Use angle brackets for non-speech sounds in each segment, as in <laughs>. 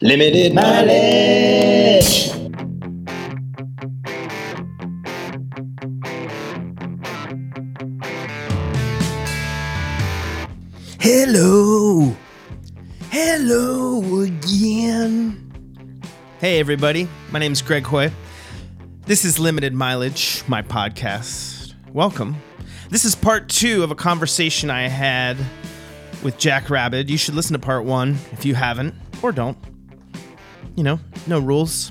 Limited mileage. Hello. Hello again. Hey, everybody. My name is Greg Hoy. This is Limited Mileage, my podcast. Welcome. This is part two of a conversation I had with Jack Rabid. You should listen to part one if you haven't, or don't. You know, no rules.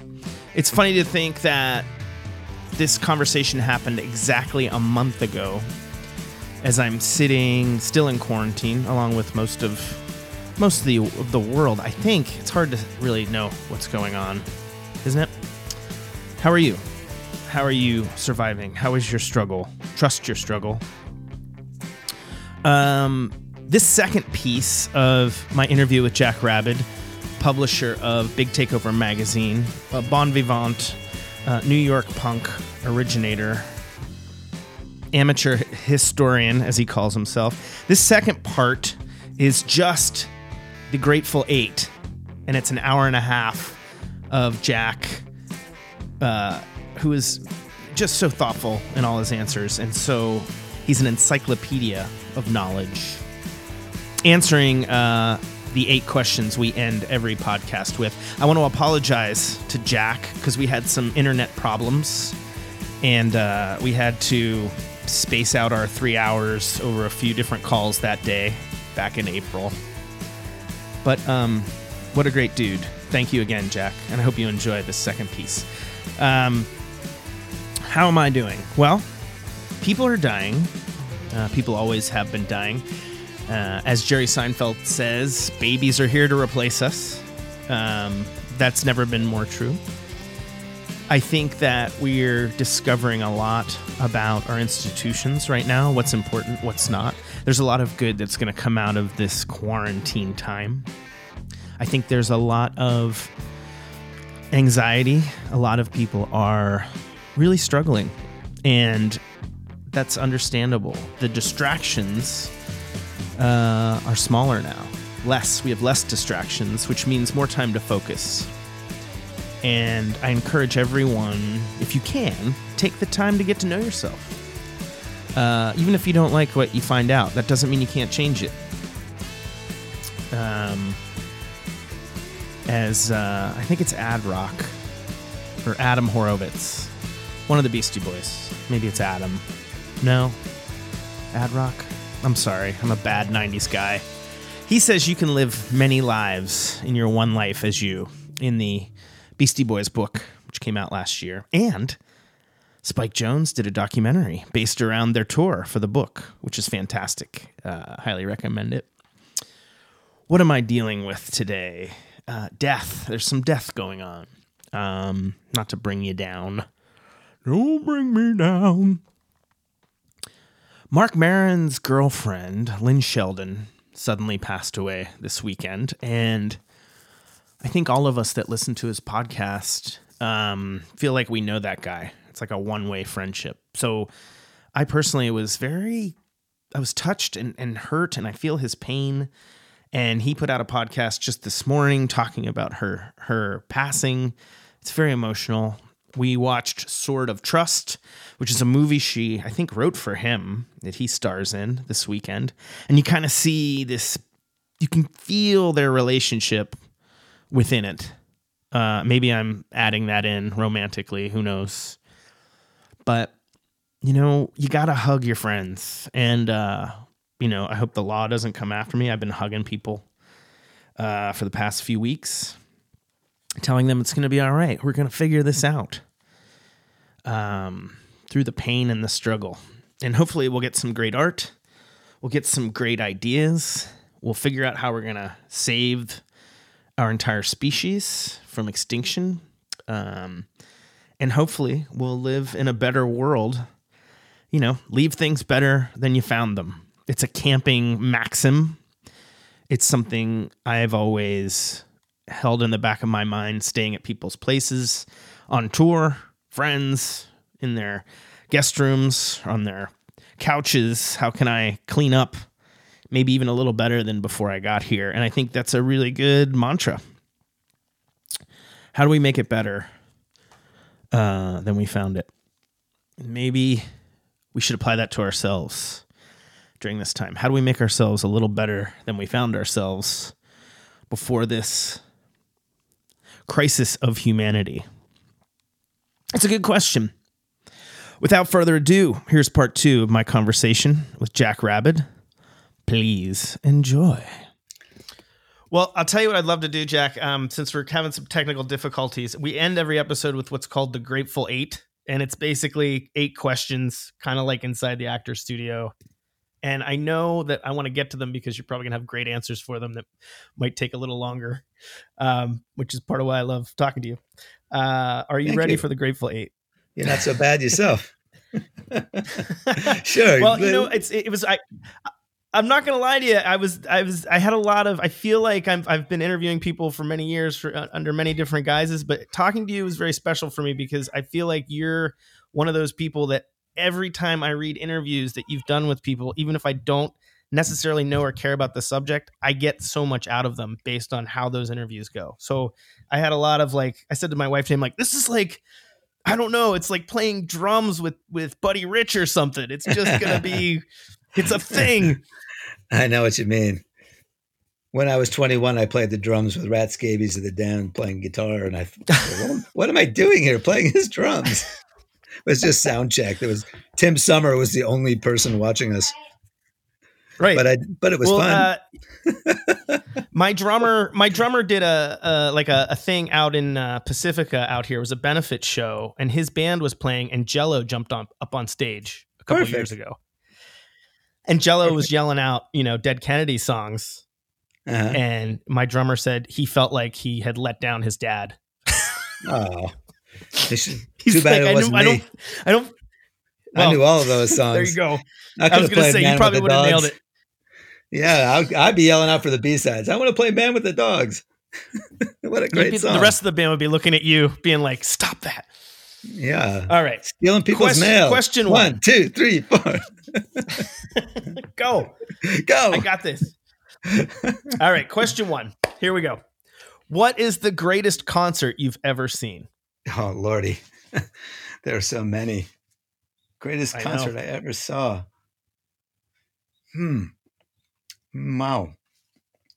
It's funny to think that this conversation happened exactly a month ago as I'm sitting still in quarantine along with most of most of the of the world. I think it's hard to really know what's going on, isn't it? How are you? How are you surviving? How is your struggle? Trust your struggle. Um, this second piece of my interview with Jack Rabid, publisher of Big Takeover magazine, a bon vivant, uh, New York punk originator, amateur historian, as he calls himself. This second part is just the Grateful Eight, and it's an hour and a half of Jack, uh, who is just so thoughtful in all his answers, and so he's an encyclopedia of knowledge, answering uh, the eight questions we end every podcast with. I want to apologize to Jack because we had some internet problems, and uh, we had to space out our three hours over a few different calls that day back in April. But um, what a great dude. Thank you again, Jack. And I hope you enjoy this second piece. Um, how am I doing? Well, people are dying. Uh, people always have been dying. Uh, as Jerry Seinfeld says, babies are here to replace us. Um, that's never been more true. I think that we're discovering a lot about our institutions right now, what's important, what's not. There's a lot of good that's going to come out of this quarantine time. I think there's a lot of anxiety. A lot of people are really struggling, and that's understandable. The distractions uh, are smaller now. Less. We have less distractions, which means more time to focus. And I encourage everyone, if you can, take the time to get to know yourself. Uh, even if you don't like what you find out, that doesn't mean you can't change it. Um, as uh, I think it's Ad Rock or Adam Horovitz, one of the Beastie Boys. Maybe it's Adam. No, Ad Rock. I'm sorry, I'm a bad '90s guy. He says you can live many lives in your one life as you in the Beastie Boys book, which came out last year. And Spike Jonze did a documentary based around their tour for the book, which is fantastic. Uh, highly recommend it. What am I dealing with today? Uh, death. There's some death going on. Um, not to bring you down. Don't bring me down. Marc Maron's girlfriend, Lynn Shelton, suddenly passed away this weekend. And I think all of us that listen to his podcast um, feel like we know that guy. It's like a one way friendship. So I personally was very, I was touched and, and hurt, and I feel his pain. And he put out a podcast just this morning talking about her her passing. It's very emotional. We watched Sword of Trust, which is a movie she I think wrote for him that he stars in this weekend, and you kind of see this. You can feel their relationship within it. Uh, maybe I'm adding that in romantically. Who knows? But you know, you gotta hug your friends, and uh, you know, I hope the law doesn't come after me. I've been hugging people uh, for the past few weeks, telling them it's gonna be all right. We're gonna figure this out. Um, through the pain and the struggle, and hopefully, we'll get some great art. We'll get some great ideas. We'll figure out how we're gonna save our entire species from extinction. Um, and hopefully we'll live in a better world. You know, leave things better than you found them. It's a camping maxim. It's something I've always held in the back of my mind, staying at people's places on tour, friends, in their guest rooms, on their couches. How can I clean up maybe even a little better than before I got here. And I think that's a really good mantra. How do we make it better uh, than we found it? Maybe we should apply that to ourselves during this time. How do we make ourselves a little better than we found ourselves before this crisis of humanity? It's a good question. Without further ado, here's part two of my conversation with Jack Rabid. Please enjoy. Well, I'll tell you what I'd love to do, Jack. Um, since we're having some technical difficulties, we end every episode with what's called the Grateful Eight, and it's basically eight questions, kind of like inside the actor studio. And I know that I want to get to them because you're probably gonna have great answers for them that might take a little longer, um, which is part of why I love talking to you. Uh, are you Thank ready you. for the Grateful Eight? You're not so bad yourself. <laughs> sure. well, you know, it's it was I. I'm not gonna lie to you. I was I was I had a lot of. I feel like I'm I've been interviewing people for many years for uh, under many different guises, but talking to you is very special for me because I feel like you're one of those people that every time I read interviews that you've done with people, even if I don't necessarily know or care about the subject, I get so much out of them based on how those interviews go. So I had a lot of like I said to my wife today, I'm like, this is like I don't know, it's like playing drums with with Buddy Rich or something. It's just gonna be <laughs> it's a thing. I know what you mean. When I was 21, I played the drums with Rat Scabies of the Damned playing guitar, and I thought, <laughs> what, am I doing here playing his drums? It was just sound check. There was Tim Sommer was the only person watching us, Right. but I but it was well, fun. Uh, my drummer, my drummer did a, a like a, a thing out in uh, Pacifica out here. It was a benefit show, and his band was playing, and Jello jumped on up on stage a couple of years ago. And Jello was yelling out, you know, Dead Kennedy songs, Uh-huh. and my drummer said he felt like he had let down his dad. Oh, should- <laughs> He's too bad like, it I, wasn't don't, I don't, I don't. I knew all of those songs. <laughs> There you go. I, I was going to say you probably would have nailed it. Yeah, I'd, I'd be yelling out for the B sides. I want to play Man with the Dogs. <laughs> what a great be- song! The rest of the band would be looking at you, being like, "Stop that!" yeah, All right, stealing people's Question- mail. question one, one. two, three, four. <laughs> go. <laughs> Go. I got this. All right, question one. Here we go. What is the greatest concert you've ever seen? oh lordy, there are so many. Greatest I know. concert I ever saw. Hmm. Wow.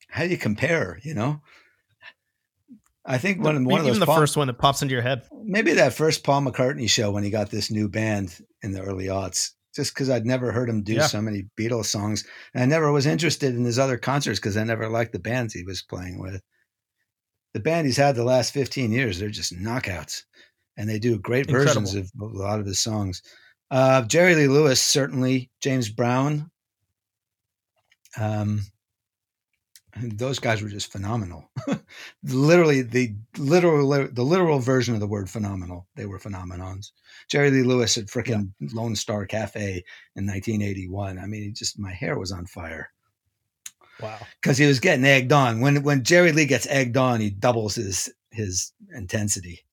How do you compare? You know. I think one of one of those the Paul- first one that pops into your head. maybe that first Paul McCartney show when he got this new band in the early aughts, just because I'd never heard him do Yeah. so many Beatles songs. And I never was interested in his other concerts because I never liked the bands he was playing with. The band he's had the last 15 years, they're just knockouts. And they do great versions of a lot of his songs. Uh, Jerry Lee Lewis, certainly. James Brown. Um, those guys were just phenomenal. <laughs> Literally, the literal the literal version of the word phenomenal. They were phenomenons. Jerry Lee Lewis at frickin' Lone Star Cafe in 1981. I mean, just my hair was on fire Wow. because he was getting egged on. When when Jerry Lee gets egged on, he doubles his his intensity.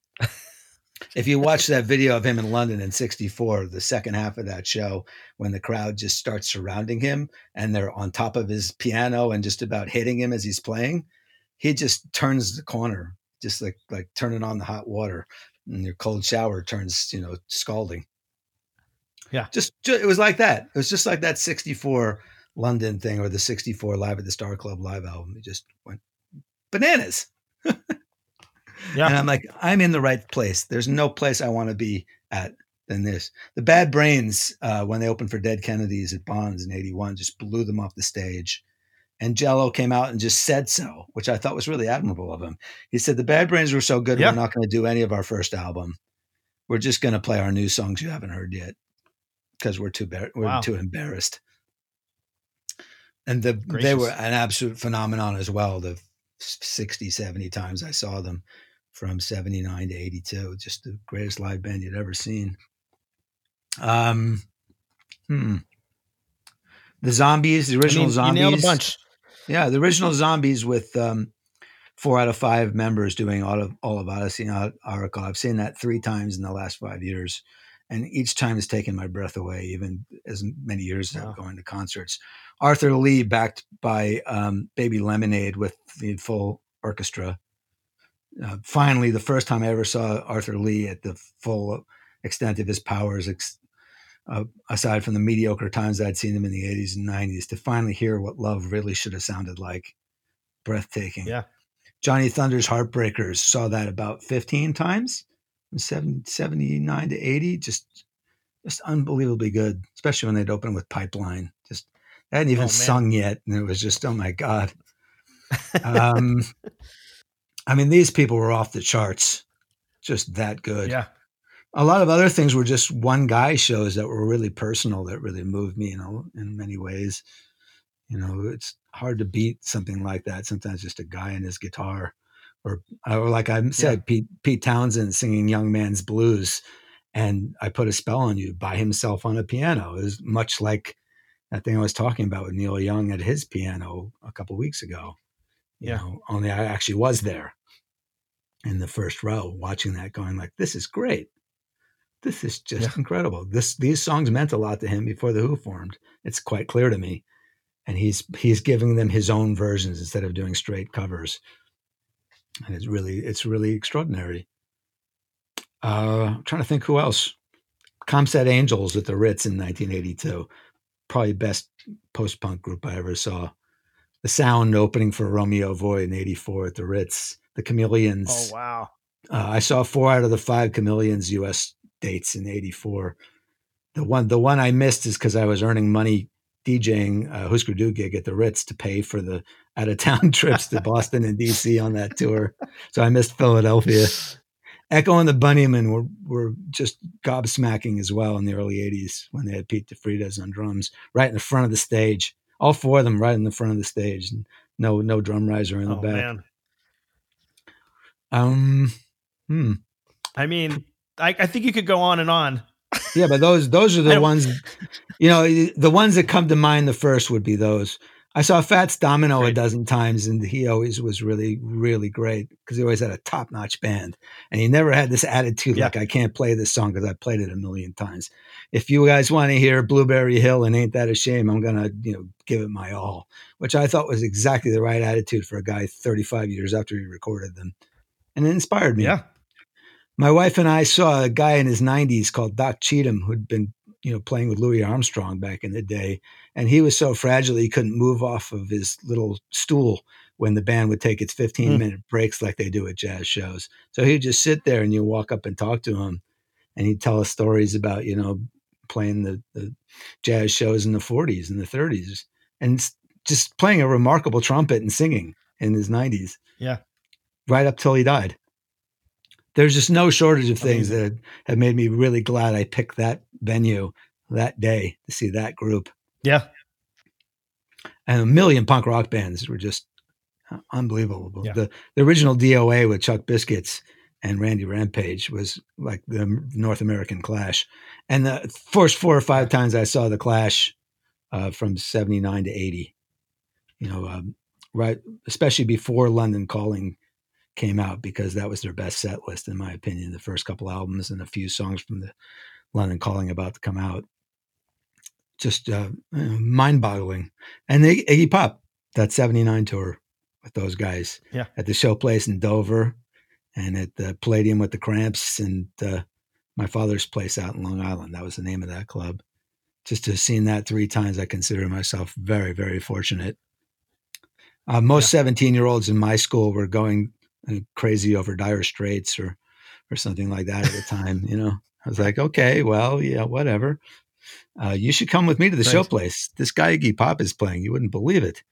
If you watch that video of him in London in '64, the second half of that show, when the crowd just starts surrounding him and they're on top of his piano and just about hitting him as he's playing, he just turns the corner, just like like turning on the hot water, and your cold shower turns you know scalding. Yeah. just, ju- it was like that. It was just like that '64 London thing or the '64 Live at the Star Club live album. It just went bananas. <laughs> Yeah. And I'm like, I'm in the right place. There's no place I want to be at than this. The Bad Brains, uh, when they opened for Dead Kennedys at Bonds in 81, just blew them off the stage. And Jello came out and just said so, which I thought was really admirable of him. He said, The Bad Brains were so good, Yeah. we're not going to do any of our first album. We're just going to play our new songs you haven't heard yet because we're too bar- we're Wow. too embarrassed. And the, they were an absolute phenomenon as well. The 60, 70 times I saw them from 79 to 82. Just the greatest live band you'd ever seen. Um, hmm. The Zombies, the I original mean, Zombies. You nailed a bunch. Yeah, the original Zombies with um, four out of five members doing all of all of Odessey and Oracle. I've seen that three times in the last five years, and each time has taken my breath away. Even as many years as I've going to concerts. Arthur Lee, backed by um, Baby Lemonade with the full orchestra, uh, finally, the first time I ever saw Arthur Lee at the full extent of his powers, ex- uh, aside from the mediocre times I'd seen him in the 80s and 90s, to finally hear what love really should have sounded like. Breathtaking. Yeah. Johnny Thunders' Heartbreakers saw that about 15 times from 70, 79 to 80. Just just unbelievably good, especially when they'd open with Pipeline. Just they hadn't even Oh, sung yet, and it was just oh my god. Um, <laughs> I mean, these people were off the charts, just that good. Yeah. A lot of other things were just one guy shows that were really personal, that really moved me, you know, in many ways. You know, it's hard to beat something like that. Sometimes just a guy and his guitar, or or like I said, Pete Pete Townshend singing "Young Man's Blues," and I put a spell on you by himself on a piano. It was much like that thing I was talking about with Neil Young at his piano a couple weeks ago. You Yeah. know, only I actually was there in the first row watching that, going like, "This is great. This is just Yeah. incredible. This these songs meant a lot to him before the Who formed. It's quite clear to me." And he's he's giving them his own versions instead of doing straight covers, and it's really it's really extraordinary. Uh, I'm trying to think who else. Comsat Angels at the Ritz in 1982, probably best post punk group I ever saw. The Sound opening for Romeo Void in '84 at the Ritz. The Chameleons. Oh wow. Uh, I saw four out of the five Chameleons U.S. dates in '84. The one, the one I missed is because I was earning money DJing a Husker Du gig at the Ritz to pay for the out of town <laughs> trips to Boston and D.C. on that tour. So I missed Philadelphia. Echo and the Bunnymen were were just gobsmacking as well in the early '80s when they had Pete de Freitas on drums, right in the front of the stage. All four of them right in the front of the stage. and No, no drum riser in the Oh back. man. Um, hmm. I mean, I, I think you could go on and on. Yeah, but those those are the ones, you know, the ones that come to mind the first would be those. I saw Fats Domino a dozen times, and he always was really, really great because he always had a top notch band, and he never had this attitude Yeah. like I can't play this song because I played it a million times. If you guys want to hear Blueberry Hill and Ain't That a Shame, I'm gonna, you know, give it my all, which I thought was exactly the right attitude for a guy 35 years after he recorded them, and it inspired me. Yeah. My wife and I saw a guy in his 90s called Doc Cheatham who'd been, you know, playing with Louis Armstrong back in the day, and he was so fragile he couldn't move off of his little stool when the band would take its 15 Hmm. minute breaks like they do at jazz shows. So he'd just sit there and you walk up and talk to him, and he'd tell us stories about, you know, playing the, the jazz shows in the 40s and the 30s, and just playing a remarkable trumpet and singing in his 90s. Yeah. Right up till he died there's just no shortage of things that have made me really glad I picked that venue that day to see that group. Yeah. And a million punk rock bands were just unbelievable. Yeah. The, the original DOA with Chuck Biscuits and Randy Rampage was like the North American Clash. And the first four or five times I saw the Clash uh, from 79 to 80, you know, um, right, especially before London Calling came out because that was their best set list in my opinion the first couple albums and a few songs from the london calling about to come out. Just uh, mind-boggling. And the iggy pop that 79 tour with those guys Yeah. at the show place in dover and at the palladium with the cramps and uh, my father's place out in long island. That was the name of that club. Just to have seen that three times i consider myself very very fortunate. Uh, most 17 year olds in my school were going crazy over dire straits or or something like that at the time you know? I was like okay well yeah whatever. Uh, you should come with me to the show Right. place. This guy iggy pop is playing. You wouldn't believe it.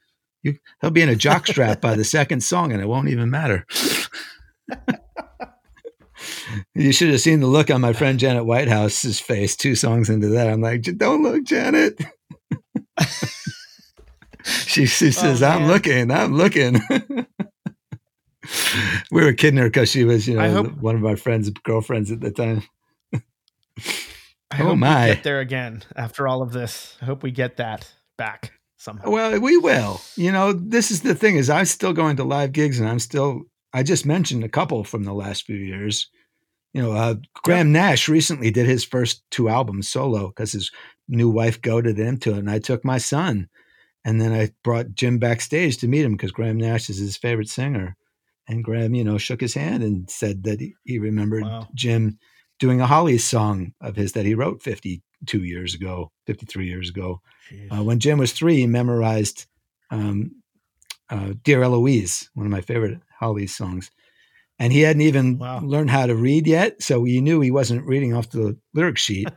You he'll be in a jock strap by the second song and it won't even matter. <laughs> You should have seen the look on my friend janet whitehouse's face two songs into that. I'm like don't look janet. <laughs> She, she says i'm looking i'm looking <laughs> <laughs> we were kidding her because she was, you know, hope- one of my friends' girlfriends at the time. I <laughs> Oh, hope my. we get there again after all of this. I hope we get that back somehow. Well, we will. You know, this is the thing is I'm still going to live gigs and I'm still I just mentioned a couple from the last few years. You know, uh, Graham Nash recently did his first two albums solo because his new wife goaded him to it, and I took my son, and then I brought Jim backstage to meet him because Graham Nash is his favorite singer, And Graham, you know, shook his hand and said that he, he remembered Wow. Jim doing a Holly song of his that he wrote 52 years ago, 53 years ago. Uh, when Jim was three, he memorized um, uh, Dear Eloise, one of my favorite Holly songs. And he hadn't even Wow. learned how to read yet. So he knew he wasn't reading off the lyric sheet.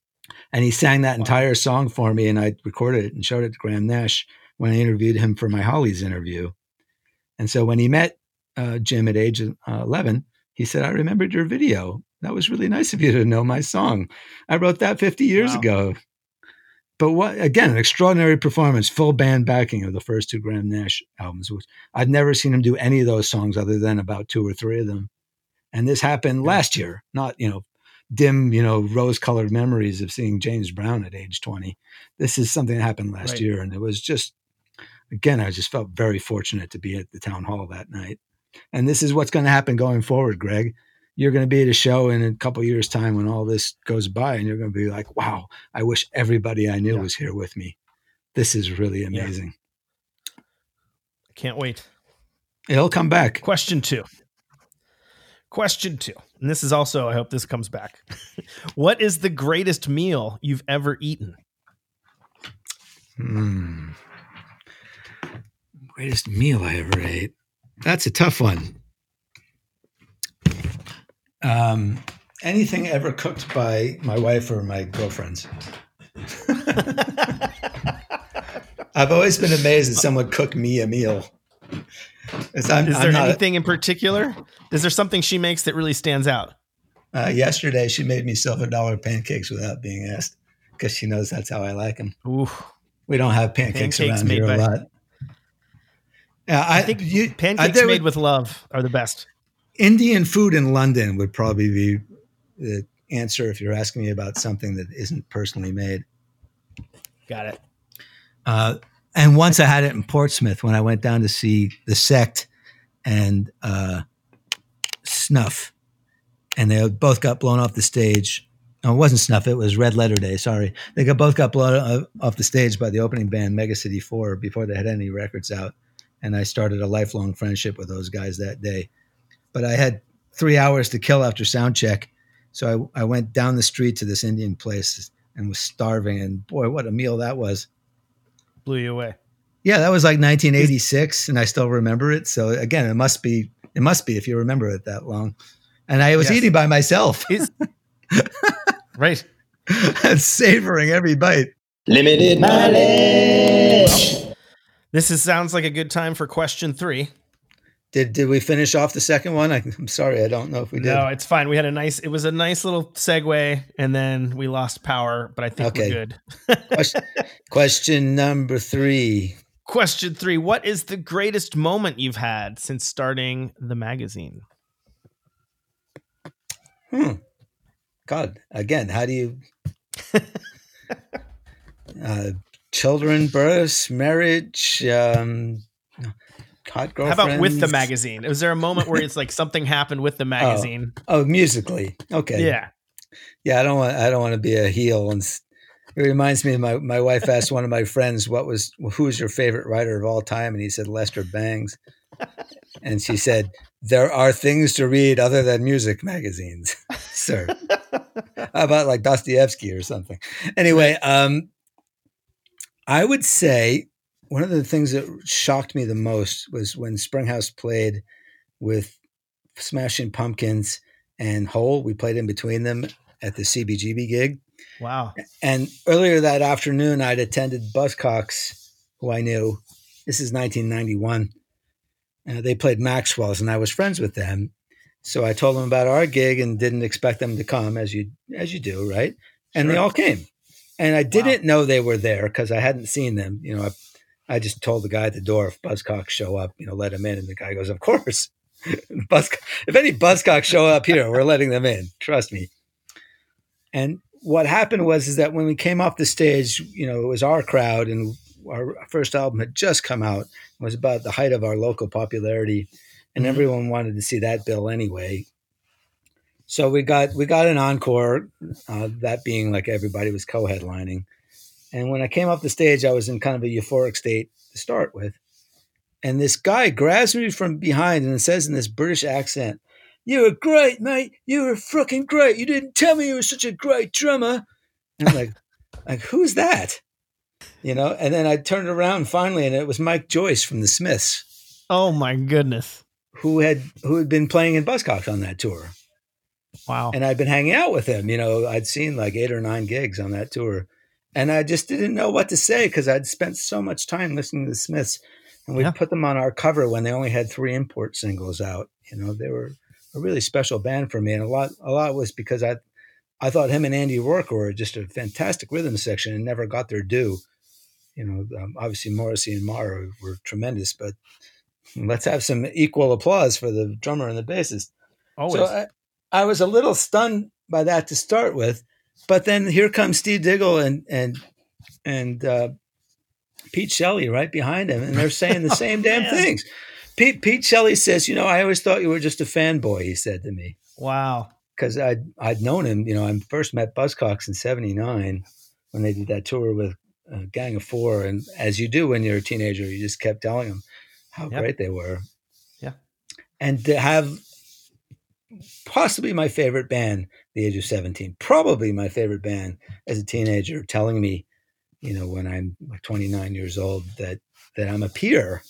<laughs> and he sang that Wow. entire song for me. And I recorded it and showed it to Graham Nash when I interviewed him for my Hollies interview. And so when he met uh, Jim at age uh, 11, he said, I remembered your video. That was really nice of you to know my song. I wrote that 50 years Wow. ago. But what again, an extraordinary performance, full band backing of the first two Graham Nash albums. Which I'd never seen him do any of those songs other than about two or three of them. And this happened Yeah. last year, not, you know, dim, you know, rose colored memories of seeing James Brown at age 20. This is something that happened last Right. year. And it was just, again, I just felt very fortunate to be at the town hall that night. And this is what's going to happen going forward, Greg. You're going to be at a show in a couple years' time when all this goes by, and you're going to be like, wow, I wish everybody I knew Yeah. was here with me. This is really Yeah. I Can't wait. It'll come back. Question two. Question two. And this is also, I hope this comes back. <laughs> what is the greatest meal you've ever eaten? Hmm. Greatest meal I ever ate. That's a tough one. Um, anything ever cooked by my wife or my girlfriends. <laughs> I've always been amazed that someone cooked me a meal. I'm- Is I'm there not- anything in particular? Is there something she makes that really stands out? uh, yesterday, she made me silver dollar pancakes without being asked because she knows that's how I like them. Ooh, We don't have pancakes, Pancakes around made here by- a lot. Yeah, I, I think you, pancakes there made with love are the best. Indian food in London would probably be the answer if you're asking me about something that isn't personally made. Got it. Uh, and once I had it in Portsmouth when I went down to see the sect and uh, Snuff, and they both got blown off the stage. No, it wasn't Snuff. It was Red Letter Day. Sorry, they got both got blown off the stage by the opening band Mega City Four before they had any records out, and I started a lifelong friendship with those guys that day. But I had three hours to kill after sound check, so I, I went down the street to this Indian place and was starving. And boy, what a meal that was! Blew you away. Yeah, that was like 1986, and I still remember it. So again, it must be it must be if you remember it that long. And I was Yes. eating by myself, Is <laughs> right. savoring every bite. Limited mileage. This is sounds like a good time for question three. Did did we finish off the second one? I, I'm sorry, I don't know if we did. No, it's fine. We had a nice. It was a nice little segue, and then we lost power. But I think Okay. we're good. <laughs> Question, question number three. Question three: What is the greatest moment you've had since starting the magazine? Hmm. God, again, how do you? <laughs> uh, children, births, marriage, um, hot How about with the magazine? Was there a moment where it's like something happened with the magazine? Oh, musically. Okay. Yeah. Yeah, I don't want. I don't want to be a heel. And it reminds me of my my wife asked one of my friends, "What was who's your favorite writer of all time?" And he said Lester Bangs. And she said, "There are things to read other than music magazines, <laughs> sir. <laughs> How about like Dostoevsky or something?" Anyway, um, I would say one of the things that shocked me the most was when Springhouse played with Smashing Pumpkins and Hole. We played in between them at the CBGB gig. Wow. And earlier that afternoon, I'd attended Buzzcocks, who I knew. This is 1991. Uh, they played Maxwell's, and I was friends with them. So I told them about our gig and didn't expect them to come, as you as you do, right? And they all came. And I didn't know they were there because I hadn't seen them. You know, I, I just told the guy at the door if Buzzcocks show up, you know, let him in. And the guy goes, "Of course." <laughs> Buzz, if any Buzzcocks show up here, we're letting them in. Trust me. And what happened was is that when we came off the stage, you know, it was our crowd, and our first album had just come out. It was about the height of our local popularity, and Mhm. everyone wanted to see that bill anyway. So we got we got an encore, uh, that being like everybody was co-headlining. And when I came off the stage, I was in kind of a euphoric state to start with. and this guy grabs me from behind and says in this British accent, "You were great, mate. You were fucking great. You didn't tell me you were such a great drummer." And I'm like, <laughs> like who's that? You know. And then I turned around finally, and it was Mike Joyce from the Smiths, Oh my goodness. who had who had been playing in Buzzcocks on that tour. Wow. and I'd been hanging out with him. You know, I'd seen like eight or nine gigs on that tour, and I just didn't know what to say because I'd spent so much time listening to the Smiths, and we Yeah. put them on our cover when they only had three import singles out. You know, they were a really special band for me, and a lot, a lot was because I, I thought him and Andy Rourke were just a fantastic rhythm section and never got their due. You know, um, obviously Morrissey and Marr were tremendous, but let's have some equal applause for the drummer and the bassist. Always. So I, I was a little stunned by that to start with, but then here comes Steve Diggle and and and uh, Pete Shelley right behind him, and they're saying the <laughs> same damn man. things. Pete Pete Shelley says, "You know, I always thought you were just a fanboy." He said to me wow. because I'd I'd known him. You know, I first met Buzzcocks in '79 when they did that tour with uh, Gang of Four, and as you do when you're a teenager, you just kept telling them how Yep. great they were. Yeah. and to have possibly my favorite band, the age of 17, probably my favorite band as a teenager, telling me, you know, when I'm like 29 years old, that that I'm a peer.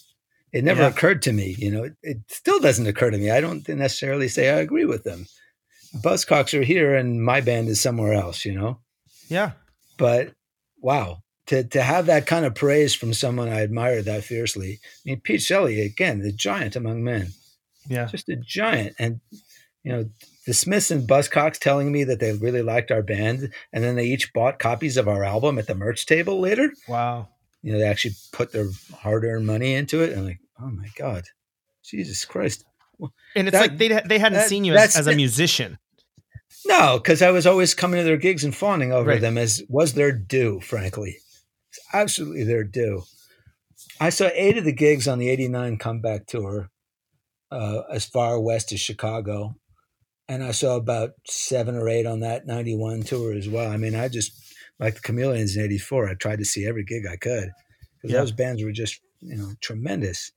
It never Yeah. occurred to me, you know. It, it still doesn't occur to me. I don't necessarily say I agree with them. Buzzcocks are here, and my band is somewhere else, you know. Yeah. But wow, to to have that kind of praise from someone I admire that fiercely. I mean, Pete Shelley again, the giant among men Yeah. just a giant. And you know, the Smiths and Buzzcocks telling me that they really liked our band, and then they each bought copies of our album at the merch table later. Wow. You know, they actually put their hard-earned money into it, and like, oh my god, Jesus Christ! And it's That- like they they hadn't that- seen you as, as a musician. No, because I was always coming to their gigs and fawning over Right. them as was their due. Frankly, it's absolutely their due. I saw eight of the gigs on the '89 comeback tour, uh, as far west as Chicago, and I saw about seven or eight on that '91 tour as well. I mean, I just like the Chameleons in '84. I tried to see every gig I could because Yeah. those bands were just you know tremendous.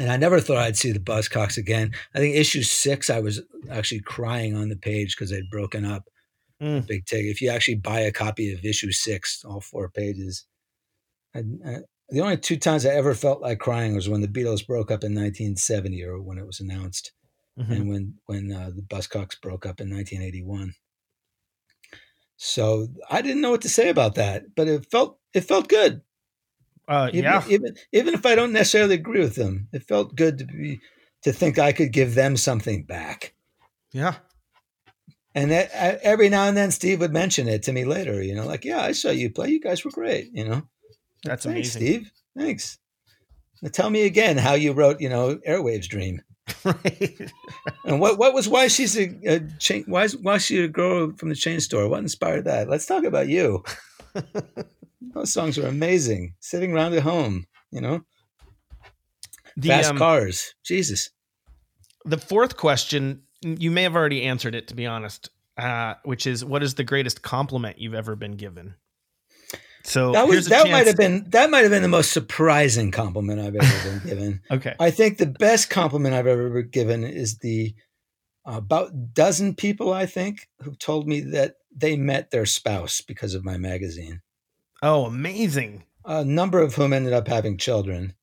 And I never thought I'd see the Buzzcocks again. I think issue six, I was actually crying on the page because they'd broken up. Mm. Big take. If you actually buy a copy of issue six, all four pages, and, uh, the only two times I ever felt like crying was when the Beatles broke up in 1970 or when it was announced, Mhm. and when when uh, the Buzzcocks broke up in 1981. So I didn't know what to say about that, but it felt it felt good. Uh, Even, yeah. even even if I don't necessarily agree with them, it felt good to be to think I could give them something back. Yeah. And that, uh, every now and then, Steve would mention it to me later. You know, like, "Yeah, I saw you play. You guys were great." You know, That's thanks, amazing. Steve. Thanks. Now tell me again how you wrote, you know, Airwaves Dream, <laughs> right. and what what was why she's a, a chain, why is- why she a girl from the chain store? What inspired that? Let's talk about you. <laughs> Those songs are amazing. Sitting around at home, you know, The, fast um, cars. Jesus. the fourth question, you may have already answered it, to be honest, uh, which is what is the greatest compliment you've ever been given? So That was that might have been that might have been the most surprising compliment I've ever been <laughs> given. okay. I think the best compliment I've ever been given is the uh, about dozen people I think who told me that they met their spouse because of my magazine. Oh, amazing. A number of whom ended up having children.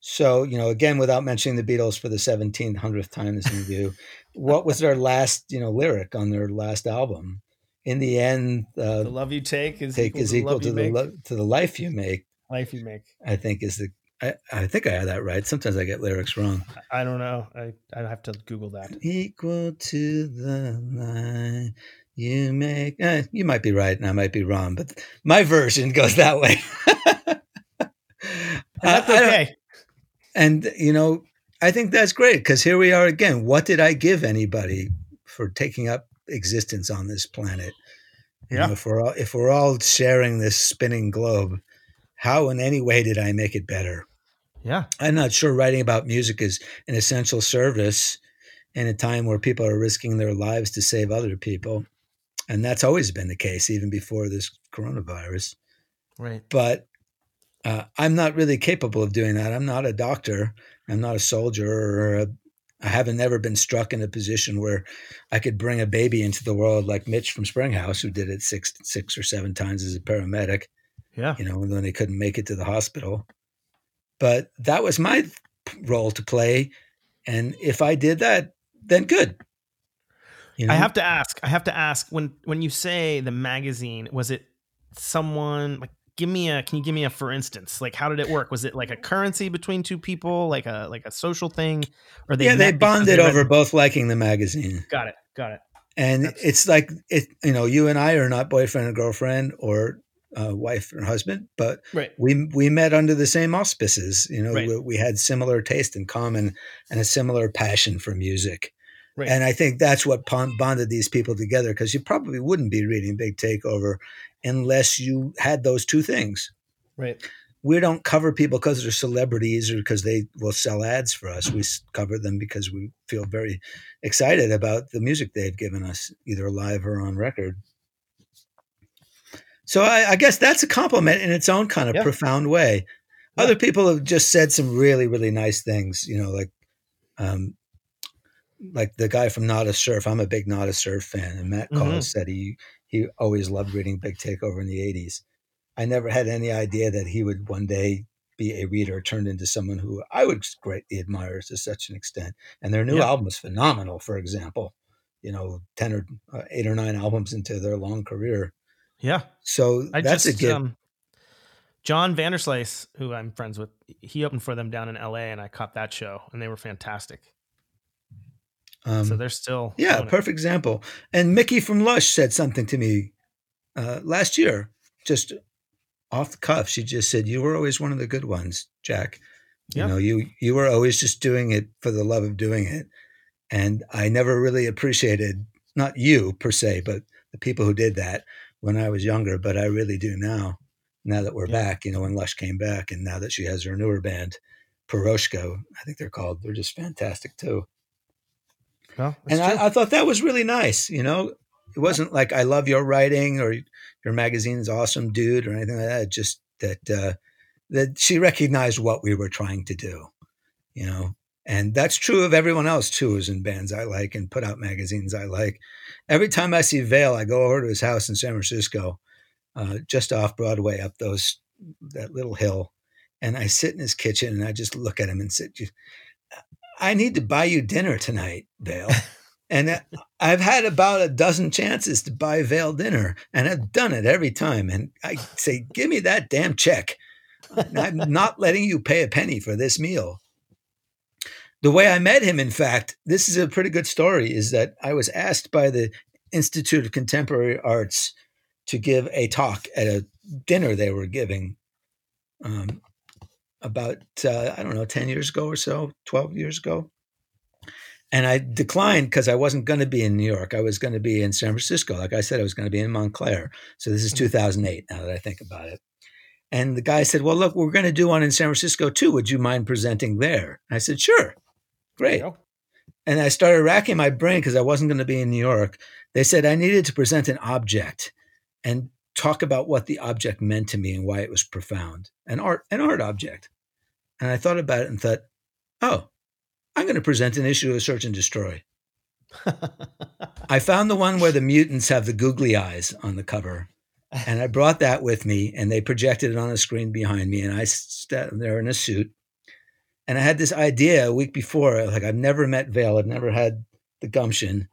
So you know, again, without mentioning the Beatles for the seventeenth hundredth time this interview, what was their last you know lyric on their last album? In the end, uh, The love you take is take equal is to the equal to the lo- to the life you make. life you make. I think is the. I, I think I had that right. Sometimes I get lyrics wrong. I don't know. I I have to Google that. Equal to the life you make. Eh, you might be right, and I might be wrong, but my version goes <laughs> that way. That's okay. and you know, I think that's great because here we are again. What did I give anybody for taking up existence on this planet? You know, Yeah. if we're all, if we're all sharing this spinning globe, how in any way did I make it better? Yeah. I'm not sure writing about music is an essential service in a time where people are risking their lives to save other people. And that's always been the case, even before this coronavirus. Right. But uh, I'm not really capable of doing that. I'm not a doctor. I'm not a soldier or a, I haven't ever been struck in a position where I could bring a baby into the world like Mitch from Springhouse, who did it six six or seven times as a paramedic. Yeah. You know, when they couldn't make it to the hospital. But that was my role to play. And if I did that, then good. You know? I have to ask. I have to ask when when you say the magazine, was it someone like give me a can you give me a for instance? Like how did it work? Was it like a currency between two people? Like a like a social thing? Or they yeah they bonded they over both liking the magazine. Got it got it. And That's... it's like it you know you and i are not boyfriend and girlfriend or uh, wife or husband but right. we we met under the same auspices you know right. we, we, had similar taste in common and a similar passion for music. Right. And I think that's what bonded these people together because you probably wouldn't be reading Big Takeover unless you had those two things. Right. We don't cover people because they're celebrities or because they will sell ads for us. We cover them because we feel very excited about the music they've given us, either live or on record. So I, I guess that's a compliment in its own kind of yeah. profound way. Yeah. Other people have just said some really, really nice things, you know, like um, like the guy from Nada Surf. I'm a big Nada Surf fan, and Matt mm-hmm. said he he always loved reading Big Takeover in the 80s. I never had any idea that he would one day be a reader turned into someone who I would greatly admire to such an extent. And their new yeah. album is phenomenal, for example, you know, 10 or uh, eight or nine albums into their long career. Yeah. So I that's just, a gift. Um, John Vanderslice, who I'm friends with, he opened for them down in LA and I caught that show and they were fantastic. Um, so they're still yeah, perfect example. And Miki from Lush said something to me uh, last year, just off the cuff. She just said, "You were always one of the good ones, Jack. You know, you you were always just doing it for the love of doing it." And I never really appreciated not you per se, but the people who did that when I was younger. But I really do now. Now that we're yeah. back, you know, when Lush came back, and now that she has her newer band, Piroshka, I think they're called. They're just fantastic too. And I, I, thought that was really nice. You know, it wasn't like I love your writing or your magazine's awesome, dude, or anything like that. Just that uh, that she recognized what we were trying to do. You know, and that's true of everyone else too, who's in bands I like and put out magazines I like. Every time I see Vale, I go over to his house in San Francisco, uh, just off Broadway, up those that little hill, and I sit in his kitchen and I just look at him and sit. I need to buy you dinner tonight, Vale. <laughs> and I've had about a dozen chances to buy Vale dinner, and I've done it every time. And I say, give me that damn check. I'm not letting you pay a penny for this meal. The way I met him, in fact, this is a pretty good story, is that I was asked by the Institute of Contemporary Arts to give a talk at a dinner they were giving um, about uh, I don't know, ten years ago or so, twelve years ago, and I declined because I wasn't going to be in New York. I was going to be in San Francisco. Like I said, I was going to be in Montclair. So this is mm-hmm. 2008. Now that I think about it, and the guy said, "Well, look, we're going to do one in San Francisco too. Would you mind presenting there?" I said, "Sure, great." And I started racking my brain because I wasn't going to be in New York. They said I needed to present an object and talk about what the object meant to me and why it was profound. An art, an art object. And I thought about it and thought, oh, I'm going to present an issue of Search and Destroy. <laughs> I found the one where the mutants have the googly eyes on the cover. And I brought that with me, and they projected it on a screen behind me. And I sat there in a suit. And I had this idea a week before like, I've never met Vale, I've never had the gumption.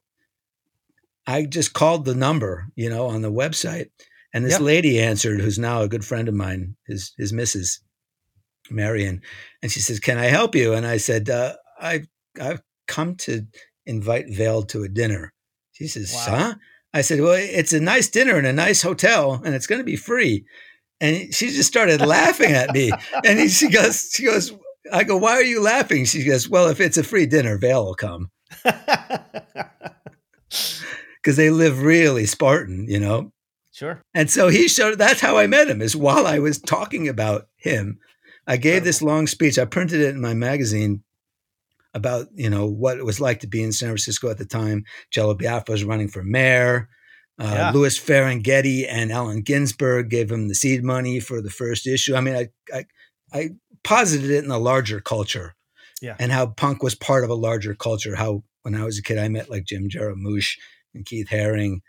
I just called the number, you know, on the website. And this yep. lady answered, who's now a good friend of mine, his, his missus. Marion, and she says, "Can I help you?" And I said, uh, "I I've come to invite Vale to a dinner." She says, wow. "Huh?" I said, "Well, it's a nice dinner in a nice hotel, and it's going to be free." And she just started laughing at me, and she goes, "She goes." I go, "Why are you laughing?" She goes, "Well, if it's a free dinner, Vale will come." <laughs> Because they live really Spartan, you know. Sure. And so he showed. That's how I met him. Is while I was talking about him I gave this long speech. I printed it in my magazine about you know what it was like to be in San Francisco at the time. Jello Biafra was running for mayor. Uh, Yeah. Louis Ferlinghetti and Allen Ginsberg gave him the seed money for the first issue. I mean, I, I, I posited it in a larger culture, Yeah. and how punk was part of a larger culture. How when I was a kid, I met like Jim Jarmusch and Keith Haring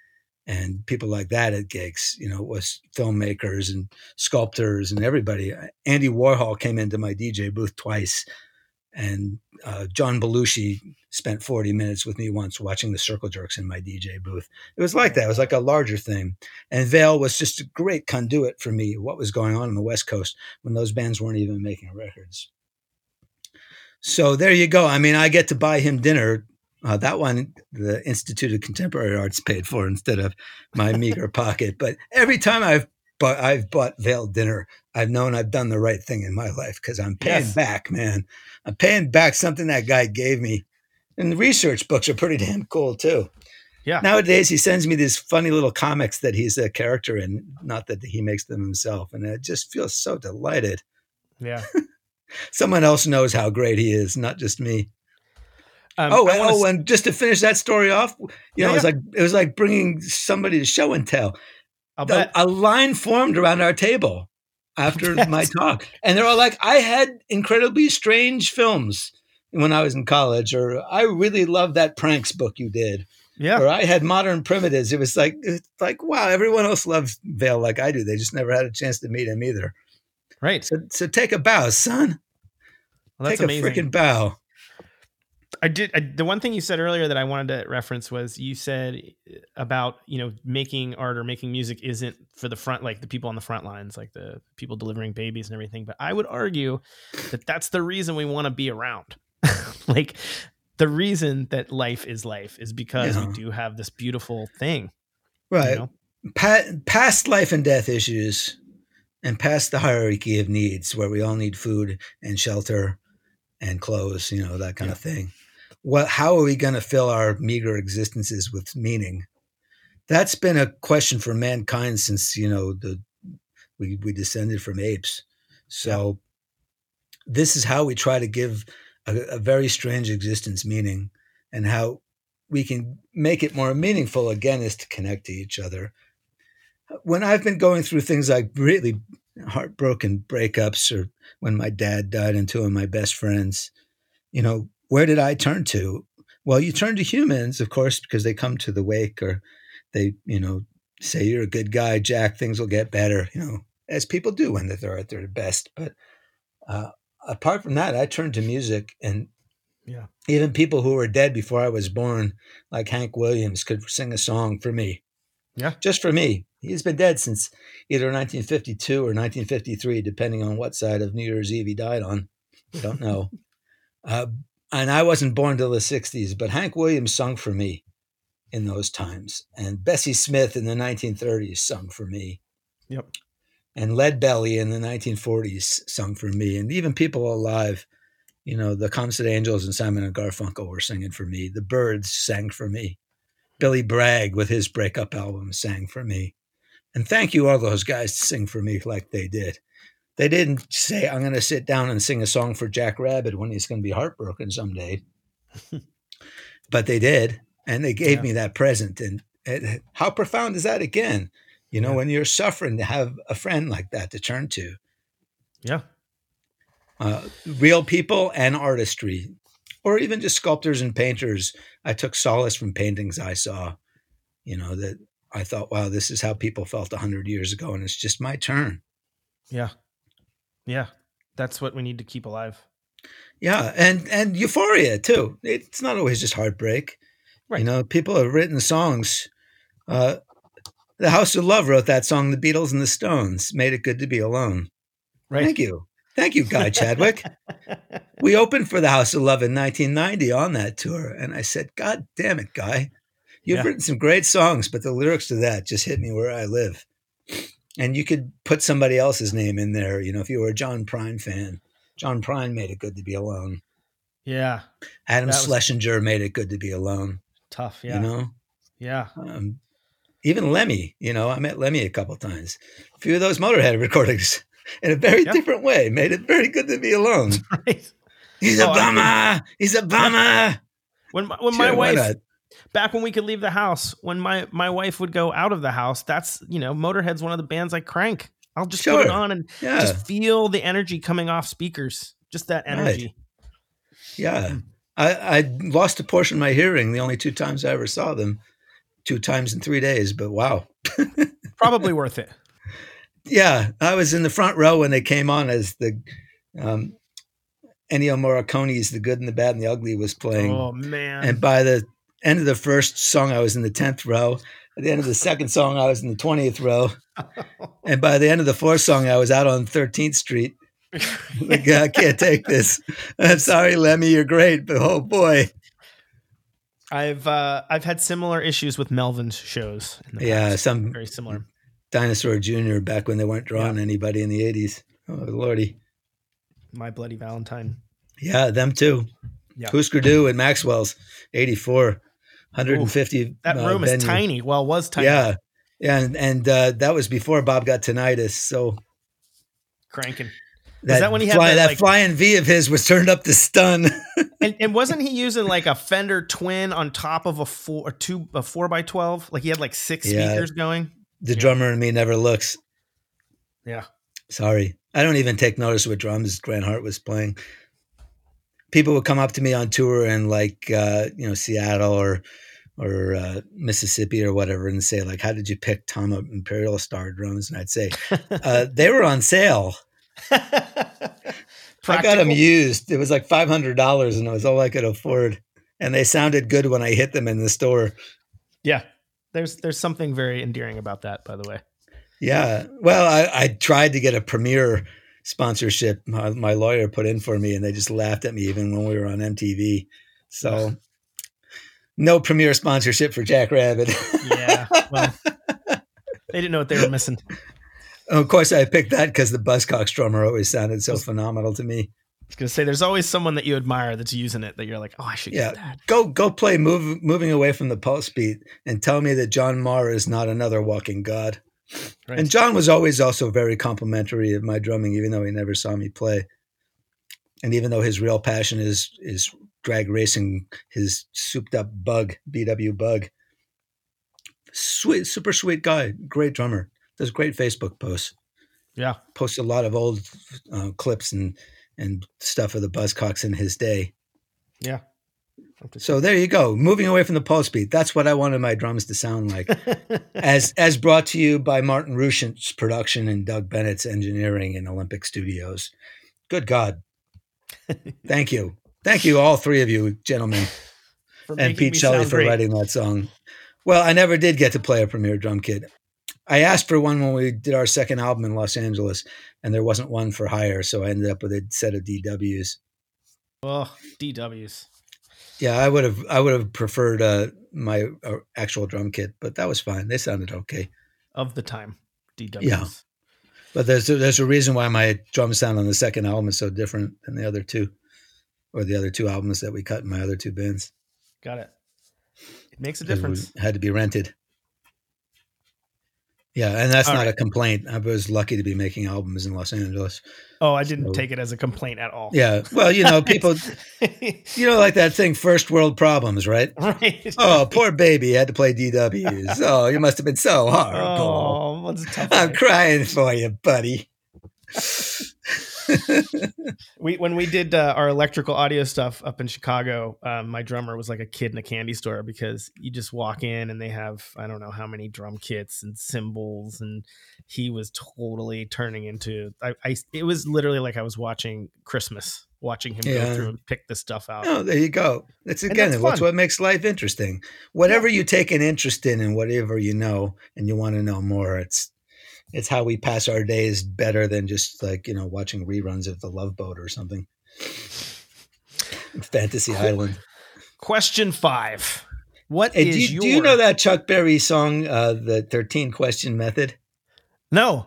and people like that at gigs. You know, was filmmakers and sculptors and everybody. Andy Warhol came into my DJ booth twice, and uh, John Belushi spent 40 minutes with me once watching the Circle Jerks in my DJ booth. It was like that. It was like a larger thing. And Vale was just a great conduit for me, what was going on on the West Coast when those bands weren't even making records. So there you go. I mean, I get to buy him dinner. Uh, that one, the Institute of Contemporary Arts paid for instead of my meager <laughs> pocket. But every time I've bought, I've bought Vale dinner, I've known I've done the right thing in my life because I'm paying Yes. back, man. I'm paying back something that guy gave me. And the research books are pretty damn cool too. Yeah. Nowadays, he sends me these funny little comics that he's a character in, not that he makes them himself. And I just feel so delighted. Yeah. <laughs> Someone else knows how great he is, not just me. Um, oh, wanna oh, s- and just to finish that story off, you Yeah, know, it was yeah. like it was like bringing somebody to show and tell. The- a line formed around our table after Yes. my talk, and they're all like, "I had incredibly strange films when I was in college," or "I really love that pranks book you did," Yeah. or "I had modern primitives." It was like, it's like, wow, everyone else loves Vale like I do. They just never had a chance to meet him either. Right. So, so take a bow, son. Well, that's take a freaking bow. I did. I, the one thing you said earlier that I wanted to reference was you said eh, about you know making art or making music isn't for the front like the people on the front lines like the people delivering babies and everything. But I would argue that that's the reason we want to be around. <laughs> like the reason that life is life is because Yeah. we do have this beautiful thing. Right. You know? pa- past life and death issues and past the hierarchy of needs where we all need food and shelter and clothes, you know, that kind of thing. Well, how are we going to fill our meager existences with meaning? That's been a question for mankind since, you know, the we, we descended from apes. So this is how we try to give a, a very strange existence meaning and how we can make it more meaningful again is to connect to each other when I've been going through things like really heartbroken breakups or when my dad died and two of my best friends, you know, where did I turn to? Well, you turn to humans, of course, because they come to the wake or they, you know, say you're a good guy, Jack, things will get better, you know, as people do when they're at their best. But uh, apart from that, I turned to music and Yeah. even people who were dead before I was born, like Hank Williams, could sing a song for me Yeah. just for me. He's been dead since either 1952 or 1953, depending on what side of New Year's Eve he died on. We don't know. <laughs> uh, and I wasn't born till the 60s, but Hank Williams sung for me in those times. And Bessie Smith in the 1930s sung for me. Yep. And Lead Belly in the 1940s sung for me. And even people alive, you know, the Comsat Angels and Simon and Garfunkel were singing for me. The Byrds sang for me. Billy Bragg with his breakup album sang for me. And thank you all those guys to sing for me like they did. They didn't say I'm going to sit down and sing a song for Jack Rabid when he's going to be heartbroken someday. <laughs> but they did, and they gave Yeah. me that present. And it, how profound is that again? You know, Yeah. when you're suffering to have a friend like that to turn to. Yeah. uh, real people and artistry, or even just sculptors and painters. I took solace from paintings I saw, you know, that I thought, wow, this is how people felt 100 years ago, and it's just my turn. Yeah. Yeah. That's what we need to keep alive. Yeah, and and euphoria too. It's not always just heartbreak. Right. You know, people have written songs. Uh, the House of Love wrote that song. The Beatles and the Stones made it good to be alone. Right. Thank you, thank you, Guy Chadwick. <laughs> we opened for the House of Love in 1990 on that tour, and I said, "God damn it, Guy, you've Yeah. written some great songs, but the lyrics to that just hit me where I live." And you could put somebody else's name in there. You know, if you were a John Prine fan, John Prine made it good to be alone. yeah. Adam was- Schlesinger made it good to be alone. Tough. Yeah. You know, yeah. um, even Lemmy. You know, I met Lemmy a couple times. A few of those Motorhead <laughs> recordings, in a very Yeah. different way, made it very good to be alone. <laughs> Right. He's a Oh, I bummer. He's a bummer. When my, when Sure, my wife? Back when we could leave the house, when my my wife would go out of the house, that's you know, Motorhead's one of the bands I crank. I'll just put it on and Yeah. just feel the energy coming off speakers. Just that Right. energy. Yeah. I, I lost a portion of my hearing the only two times I ever saw them, two times in three days, but wow. <laughs> Probably worth it. Yeah. I was in the front row when they came on as the um, Ennio Morricone's The Good and the Bad and the Ugly was playing. Oh man. And by the end of the first song, I was in the 10th row. At the end of the second song, I was in the 20th row. <laughs> And by the end of the fourth song, I was out on 13th Street. Like, I can't take this. I'm sorry, Lemmy, you're great, but oh boy. I've uh, I've had similar issues with Melvin's shows. In the Yeah, past. some very similar. Dinosaur Jr. back when they weren't drawing anybody in the 80s. Oh, Lordy. My Bloody Valentine. Yeah, them too. Yeah. Husker Du and Maxwell's 84, 150. That uh, room is tiny. Well, was tiny. Yeah. Yeah. And, and uh, that was before Bob got tinnitus. So Cranking. that, that when he had fly- that, that like- flying V of his was turned up to stun? <laughs> And, and wasn't he using like a Fender Twin on top of a four, a two, a four by twelve? Like he had like six Yeah. speakers going. the drummer in me never looks. Yeah. Sorry. I don't even take notice what drums Grant Hart was playing. People would come up to me on tour in like uh, you know, Seattle or or uh, Mississippi or whatever and say like, how did you pick Tama Imperialstar drums? And I'd say, <laughs> uh, they were on sale. <laughs> I got them used. It was like five hundred dollars, and it was all I could afford. And they sounded good when I hit them in the store. Yeah. There's there's something very endearing about that, by the way. Yeah. Well, I, I tried to get a Premier sponsorship. My, my lawyer put in for me, and they just laughed at me even when we were on MTV. So, no Premier sponsorship for Jack Rabid. Yeah. Well, <laughs> they didn't know what they were missing. of course, I picked that because the Buzzcocks drummer always sounded so phenomenal to me. I was gonna say there's always someone that you admire that's using it that you're like, oh, I should Yeah. get that. Go go play move, moving away from the pulse beat and tell me that John Maher is not another walking god. Right. And John was always also very complimentary of my drumming, even though he never saw me play. And even though his real passion is is drag racing, his souped up bug, VW bug. Sweet, super sweet guy, great drummer. Does great Facebook posts. yeah. Posts a lot of old uh, clips and and stuff of the Buzzcocks in his day. Yeah. So there you go. Moving away from the pulse beat. That's what I wanted my drums to sound like. <laughs> as as brought to you by Martin Rushent's production and Doug Bennett's engineering in Olympic Studios. Good God. <laughs> Thank you. Thank you, all three of you, gentlemen, <laughs> and Pete Shelley for great. writing that song. Well, I never did get to play a Premier drum kit. I asked for one when we did our second album in Los Angeles, and there wasn't one for hire, so I ended up with a set of DWs. Oh, DWs. Yeah, I would have I would have preferred uh, my uh, actual drum kit, but that was fine. They sounded okay. of the time. DWs. Yeah. But there's a, there's a reason why my drum sound on the second album is so different than the other two, or the other two albums that we cut in my other two bands. Got it. It makes a difference. Had to be rented. Yeah, and that's All not right. a complaint. I was lucky to be making albums in Los Angeles. Oh, I didn't So- take it as a complaint at all. Yeah, well, you know, <laughs> people, you know, like that thing, first world problems, right? <laughs> right. Oh, poor baby had to play DWs. <laughs> Oh, you must have been so hard. Oh, what's a tough I'm crying for you, buddy. <laughs> we when we did uh, our electrical audio stuff up in Chicago, um, my drummer was like a kid in a candy store because you just walk in and they have I don't know how many drum kits and cymbals, and he was totally turning into I, I it was literally like I was watching Christmas, watching him Yeah. go through and pick the stuff out. Oh, there you go. That's And again, that's that's what makes life interesting. Whatever you take an interest in and whatever you know and you want to know more, it's it's how we pass our days better than just like, you know, watching reruns of The Love Boat or something. Fantasy Island. Question five: What Hey, is do, you, your do you know that Chuck Berry song, uh, the 13 question method? No.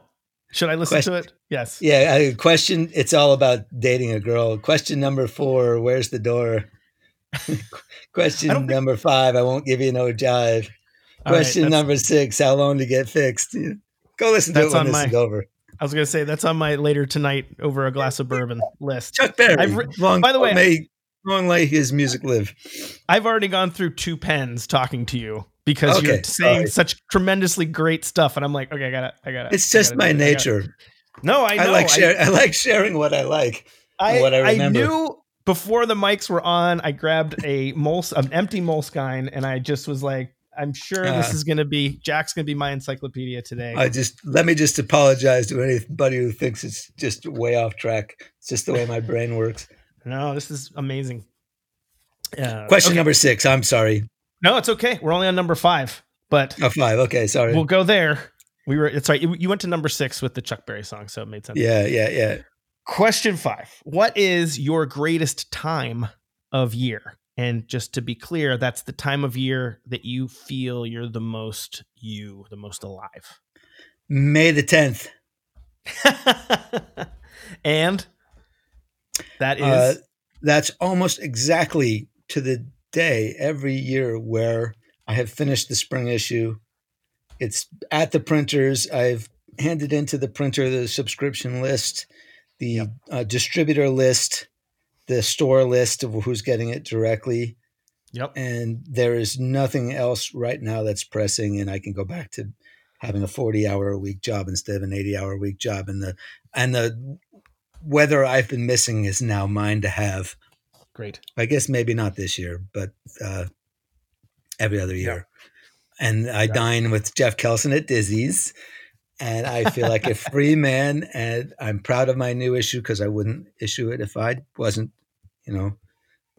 Should I listen Question- to it? Yes. Yeah, question. It's all about dating a girl. Question number four: Where's the door? <laughs> question don't think- number five: I won't give you no jive. All right, Question that's- number six: How long to get fixed? Go listen to That's it when on this my- is over. I was gonna say that's on my later tonight over a glass of bourbon list. Chuck Berry. I've re- long, by the way- may long may his music live. I've already gone through two pens talking to you because Okay, you're saying such tremendously great stuff, and I'm like, okay, I got it, I got it. It's just my nature. No, I know. I like share, I, like sharing what I like. I, what I remember. I knew before the mics were on. I grabbed a moles, an empty Moleskine, and I just was like, I'm sure this Uh. is going to be Jack's going to be my encyclopedia today. I just let me just apologize to anybody who thinks it's just way off track. It's just the way my brain works. <laughs> no, this is amazing. Uh, Question okay. number six. I'm sorry. No, it's okay. We're only on number five, but Oh, five. Okay, sorry. we'll go there. We were. It's right. You went to number six with the Chuck Berry song, so it made sense. yeah, yeah, yeah. Question five What is your greatest time of year? And just to be clear, that's the time of year that you feel you're the most you, the most alive. May the tenth. <laughs> and that is Uh, that's almost exactly to the day every year where I have finished the spring issue. It's at the printers. I've handed into the printer the subscription list, the Yep. uh, distributor list, the store list of who's getting it directly. yep. And there is nothing else right now that's pressing, and I can go back to having a 40 hour a week job instead of an 80 hour a week job. And the and the weather I've been missing is now mine to have. Great. I guess maybe not this year, but uh, every other year. And I Yeah. dine with Jeff Kelson at Dizzy's, and I feel like a <laughs> free man. And I'm proud of my new issue because I wouldn't issue it if I wasn't, you know,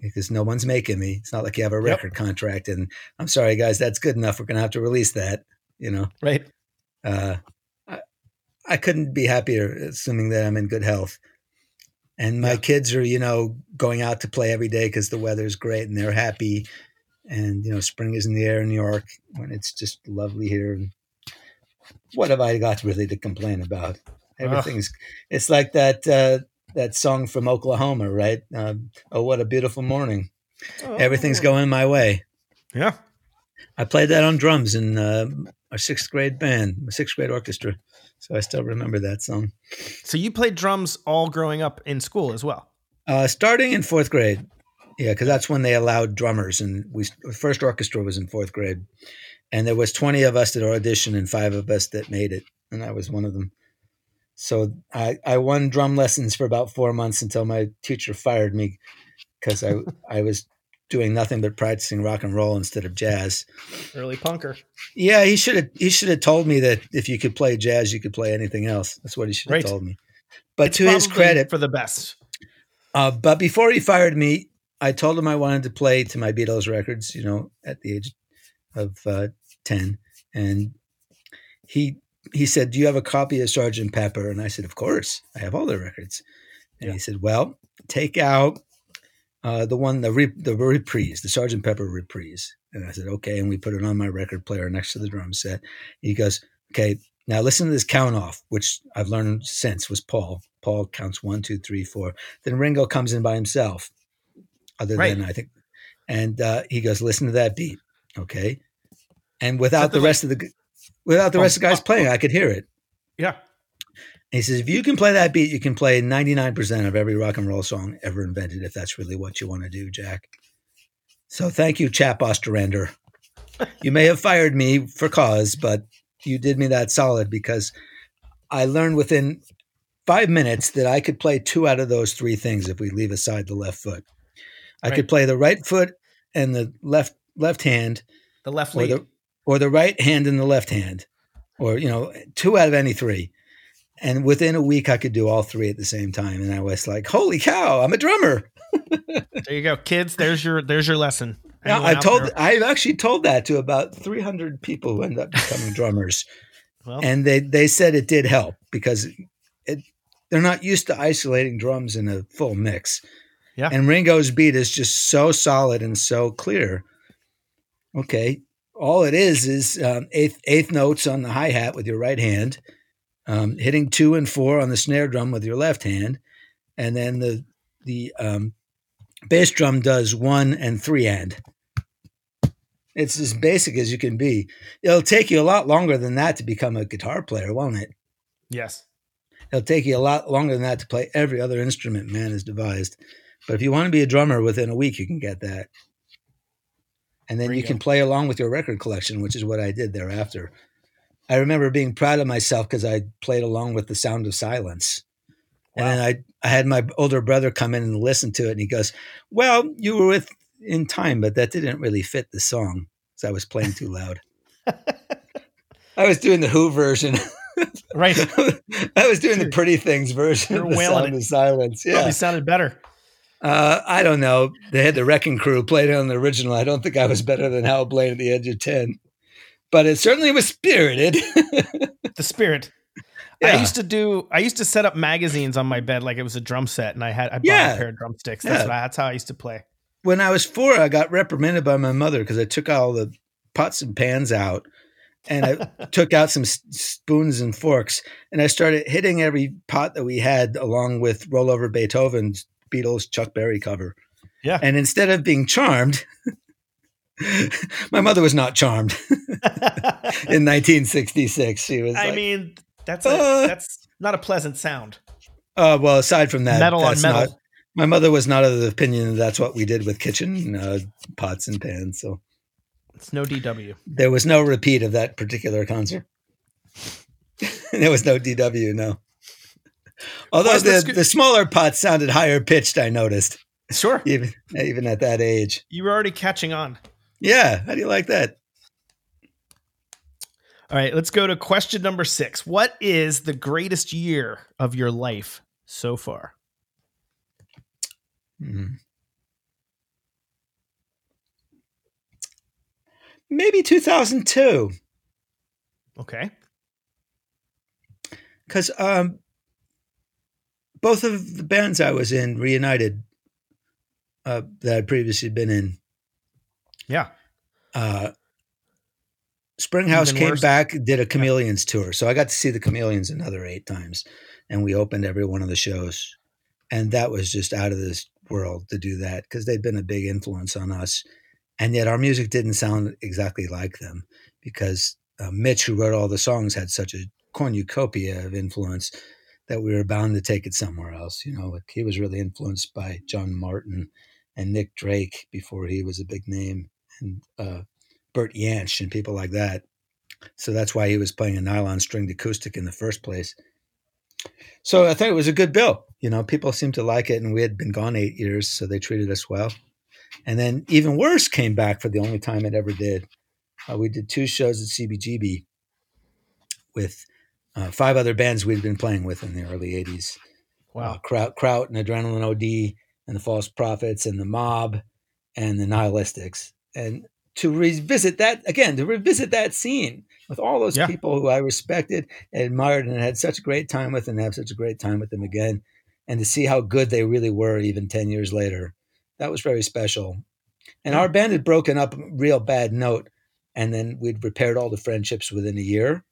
because no one's making me. It's not like you have a Yep. record contract, and I'm sorry, guys, that's good enough. We're gonna have to release that, you know. Right. Uh, I, I couldn't be happier, assuming that I'm in good health. And my kids are, you know, going out to play every day because the weather's great and they're happy. And, you know, spring is in the air in New York when it's just lovely here. And what have I got really to complain about? Everything's, it's like that, uh, that song from Oklahoma, right? Um, oh, what a beautiful morning. Everything's Oh. going my way. Yeah. I played that on drums in uh, our sixth grade band, my sixth grade orchestra. So I still remember that song. So you played drums all growing up in school as well. Uh, starting in fourth grade, yeah, because that's when they allowed drummers, and we the first orchestra was in fourth grade, and there was twenty of us that auditioned and five of us that made it, and I was one of them. So I I won drum lessons for about four months until my teacher fired me because I <laughs> I was doing nothing but practicing rock and roll instead of jazz. Early punker. Yeah, he should have. He should have told me that if you could play jazz, you could play anything else. That's what he should have Right. told me. But It's to his credit, for the best. uh, but before he fired me, I told him I wanted to play to my Beatles records. You know, at the age of uh, ten, and he he said, "Do you have a copy of Sergeant Pepper?" And I said, "Of course, I have all the records." And Yeah. he said, "Well, take out uh, the one the re- the reprise, the Sergeant Pepper reprise." And I said, "Okay." And we put it on my record player next to the drum set. He goes, "Okay, now listen to this count off, which I've learned since was Paul. Paul counts one, two, three, four. Then Ringo comes in by himself. Other Right. than I think, and uh, he goes, "Listen to that beat, okay?" And without the rest of the without the Oh, rest of the guys oh, playing, oh. I could hear it. Yeah. And he says, if you can play that beat, you can play 99% of every rock and roll song ever invented, if that's really what you want to do, Jack. So thank you, Chap Ostrander. you may have fired me for cause, but you did me that solid because I learned within five minutes that I could play two out of those three things if we leave aside the left foot. I Right. could play the right foot and the left left hand The left the or the right hand and the left hand, or you know, two out of any three. And within a week, I could do all three at the same time, and I was like, "Holy cow! I'm a drummer!" <laughs> there you go, kids. There's your there's your lesson. Now, I've told, there- I've actually told that to about 300 people who end up becoming <laughs> drummers, well, and they they said it did help because it they're not used to isolating drums in a full mix. Yeah. And Ringo's beat is just so solid and so clear. Okay, all it is is um, eighth eighth notes on the hi hat with your right hand, um, hitting two and four on the snare drum with your left hand, and then the the um, bass drum does one and three hand. It's as basic as you can be. It'll take you a lot longer than that to become a guitar player, won't it? yes. It'll take you a lot longer than that to play every other instrument man has devised. But if you want to be a drummer within a week, you can get that. And then you can play along with your record collection, which is what I did thereafter. I remember being proud of myself because I played along with the sound of silence. And I, I had my older brother come in and listen to it, and he goes, Well, you were with in time, but that didn't really fit the song because I was playing too loud. <laughs> I was doing the Who version. Right. <laughs> I was doing the Pretty Things version You're of the Sound it. of Silence. Yeah. Probably sounded better. Uh, I don't know. They had the Wrecking Crew played on the original. I don't think I was better than Hal Blaine at the Edge of 10, but it certainly was spirited. <laughs> The spirit. I used to do. I used to set up magazines on my bed like it was a drum set, and I had I bought Yeah. a pair of drumsticks. That's Yeah. I- that's how I used to play. when I was four, I got reprimanded by my mother because I took all the pots and pans out and I <laughs> took out some s- spoons and forks and I started hitting every pot that we had along with Rollover Beethoven's Beatles Chuck Berry cover. Yeah. And instead of being charmed, <laughs> my mother was not charmed <laughs> in 1966. She was I like, mean, that's a, Uh. that's not a pleasant sound. uh, well, aside from that, metal on metal. not- my mother was not of the opinion that that's what we did with kitchen uh, pots and pans. So It's no DW. there was no repeat of that particular concert. <laughs> there was no DW, no. Although the, the smaller pots sounded higher pitched, I noticed, Sure. <laughs> even even at that age. You were already catching on. Yeah, how do you like that? All right, let's go to question number six. What is the greatest year of your life so far? Hmm. Maybe 2002, Okay. because um, both of the bands I was in reunited uh, that I'd previously been in. Yeah. uh, Springhouse came worse. back, did a Chameleons tour. So I got to see the Chameleons another eight times, and we opened every one of the shows. And that was just out of this world to do that because they'd been a big influence on us. And yet our music didn't sound exactly like them because uh, Mitch, who wrote all the songs, had such a cornucopia of influence that we were bound to take it somewhere else. You know, like he was really influenced by John Martyn and Nick Drake before he was a big name, and uh, Bert Jansch and people like that. So that's why he was playing a nylon stringed acoustic in the first place. So I thought it was a good bill. You know, people seemed to like it, and we had been gone eight years, so they treated us well. And then even worse came back for the only time it ever did. Uh, we did two shows at CBGB with uh, five other bands we'd been playing with in the early 80s. Uh, Wow. Kraut, Kraut and Adrenaline OD and the False Prophets and the Mob and the Nihilistics. And to revisit that again, to revisit that scene with all those Yeah. people who I respected, and admired, and had such a great time with, and have such a great time with them again, and to see how good they really were even ten years later, that was very special. And Yeah. our band had broken up real bad note, and then we'd repaired all the friendships within a year.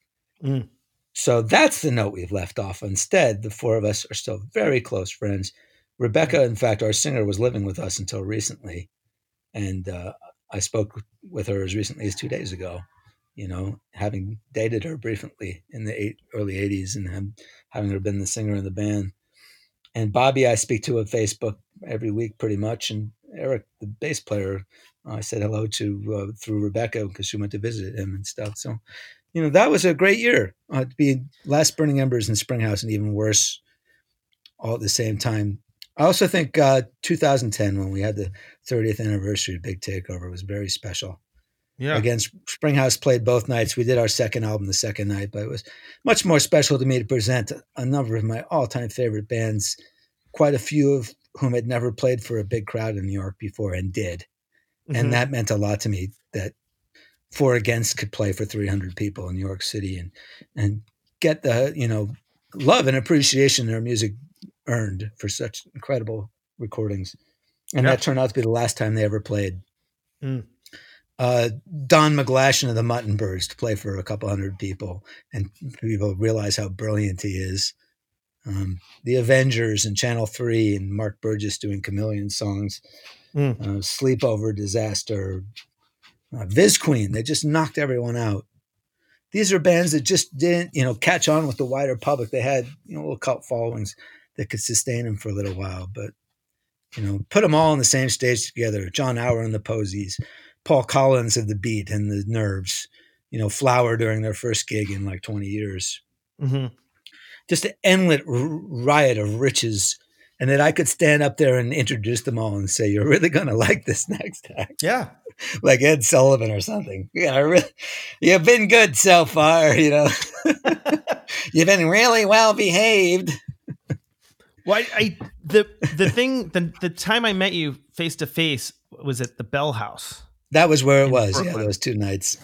Mm. So that's the note we've left off. Instead, the four of us are still very close friends. Rebecca, in fact, our singer, was living with us until recently, and uh, I spoke with her as recently as two days ago. You know, having dated her briefly in the eight, early '80s, and have, having her been the singer in the band. And Bobby, I speak to on Facebook every week, pretty much. And Eric, the bass player, I said hello to uh, through Rebecca because she went to visit him and stuff. So, you know, that was a great year uh, to be last burning embers in Springhouse and even worse all at the same time. I also think uh, 2010, when we had the 30th anniversary of Big Takeover, was very special. Yeah. Again, Springhouse played both nights. We did our second album the second night, but it was much more special to me to present a number of my all time favorite bands, quite a few of whom had never played for a big crowd in New York before and did Mhm. and that meant a lot to me that For Against could play for 300 people in new york city and and get the you know love and appreciation their music earned for such incredible recordings and Yeah. that turned out to be the last time they ever played Mm. uh, don mcglashan of the mutton birds to play for a couple hundred people and people realize how brilliant he is um, the avengers and channel 3 and mark burgess doing chameleon songs Mm. uh, sleepover disaster, uh, Viz Queen. They just knocked everyone out. These are bands that just didn't, you know, catch on with the wider public. They had, you know, little cult followings that could sustain them for a little while, but You know, put them all on the same stage together. Jon Auer and the Posies, Paul Collins of the Beat and the Nerves. You know, Flower during their first gig in like 20 years. hmm Just an endless r- riot of riches. And that I could stand up there and introduce them all and say, "You're really gonna like this <laughs> next act." Yeah. like Ed Sullivan or something. Yeah, I really, you've been good so far. You know, <laughs> you've been really well behaved. Well, I, I the the thing the the time I met you face to face was at the Bell House. That was where it was. Yeah, those two nights.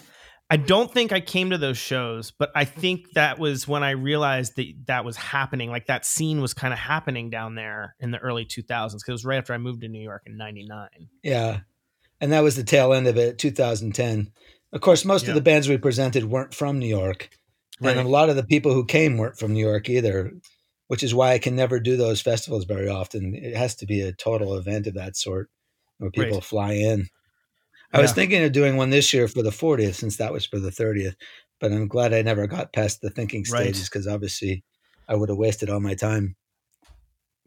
I don't think I came to those shows, but I think that was when I realized that that was happening. Like that scene was kind of happening down there in the early 2000s because it was right after I moved to New York in '99. Yeah, and that was the tail end of it. 2010. Of course, most Yeah. of the bands we presented weren't from New York, and a lot of the people who came weren't from New York either. Which is why I can never do those festivals very often. It has to be a total event of that sort, where people Right. fly in. I was thinking of doing one this year for the 40th, since that was for the 30th. But I'm glad I never got past the thinking stages because obviously I would have wasted all my time.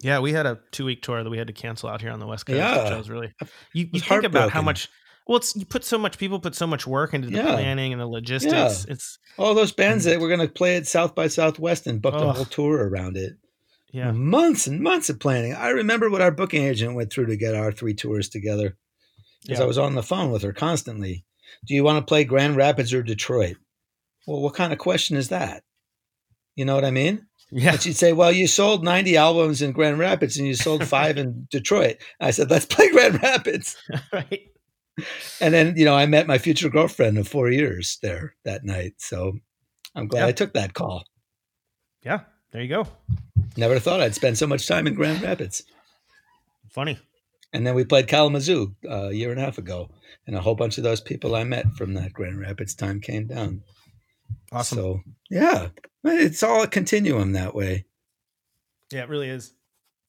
Yeah, we had a two week tour that we had to cancel out here on the West Coast. Yeah. which I was really you, you think about how much. Well, it's you put so much people put so much work into the Yeah. planning and the logistics. It's All those bands that were going to play at South by Southwest and booked a whole tour around it. yeah, Months and months of planning. I remember what our booking agent went through to get our three tours together because Yeah. I was on the phone with her constantly. Do you want to play Grand Rapids or Detroit? Well, what kind of question is that? You know what I mean? yeah, And she'd say, Well, you sold 90 albums in Grand Rapids and you sold <laughs> five in Detroit. I said, Let's play Grand Rapids. <laughs> right. And then, you know, I met my future girlfriend of four years there that night. So I'm glad Yeah. I took that call. Yeah, there you go. Never thought I'd spend so much time in Grand Rapids. Funny. And then we played Kalamazoo uh, a year and a half ago. And a whole bunch of those people I met from that Grand Rapids time came down. Awesome. So, yeah, it's all a continuum that way. yeah, it really is.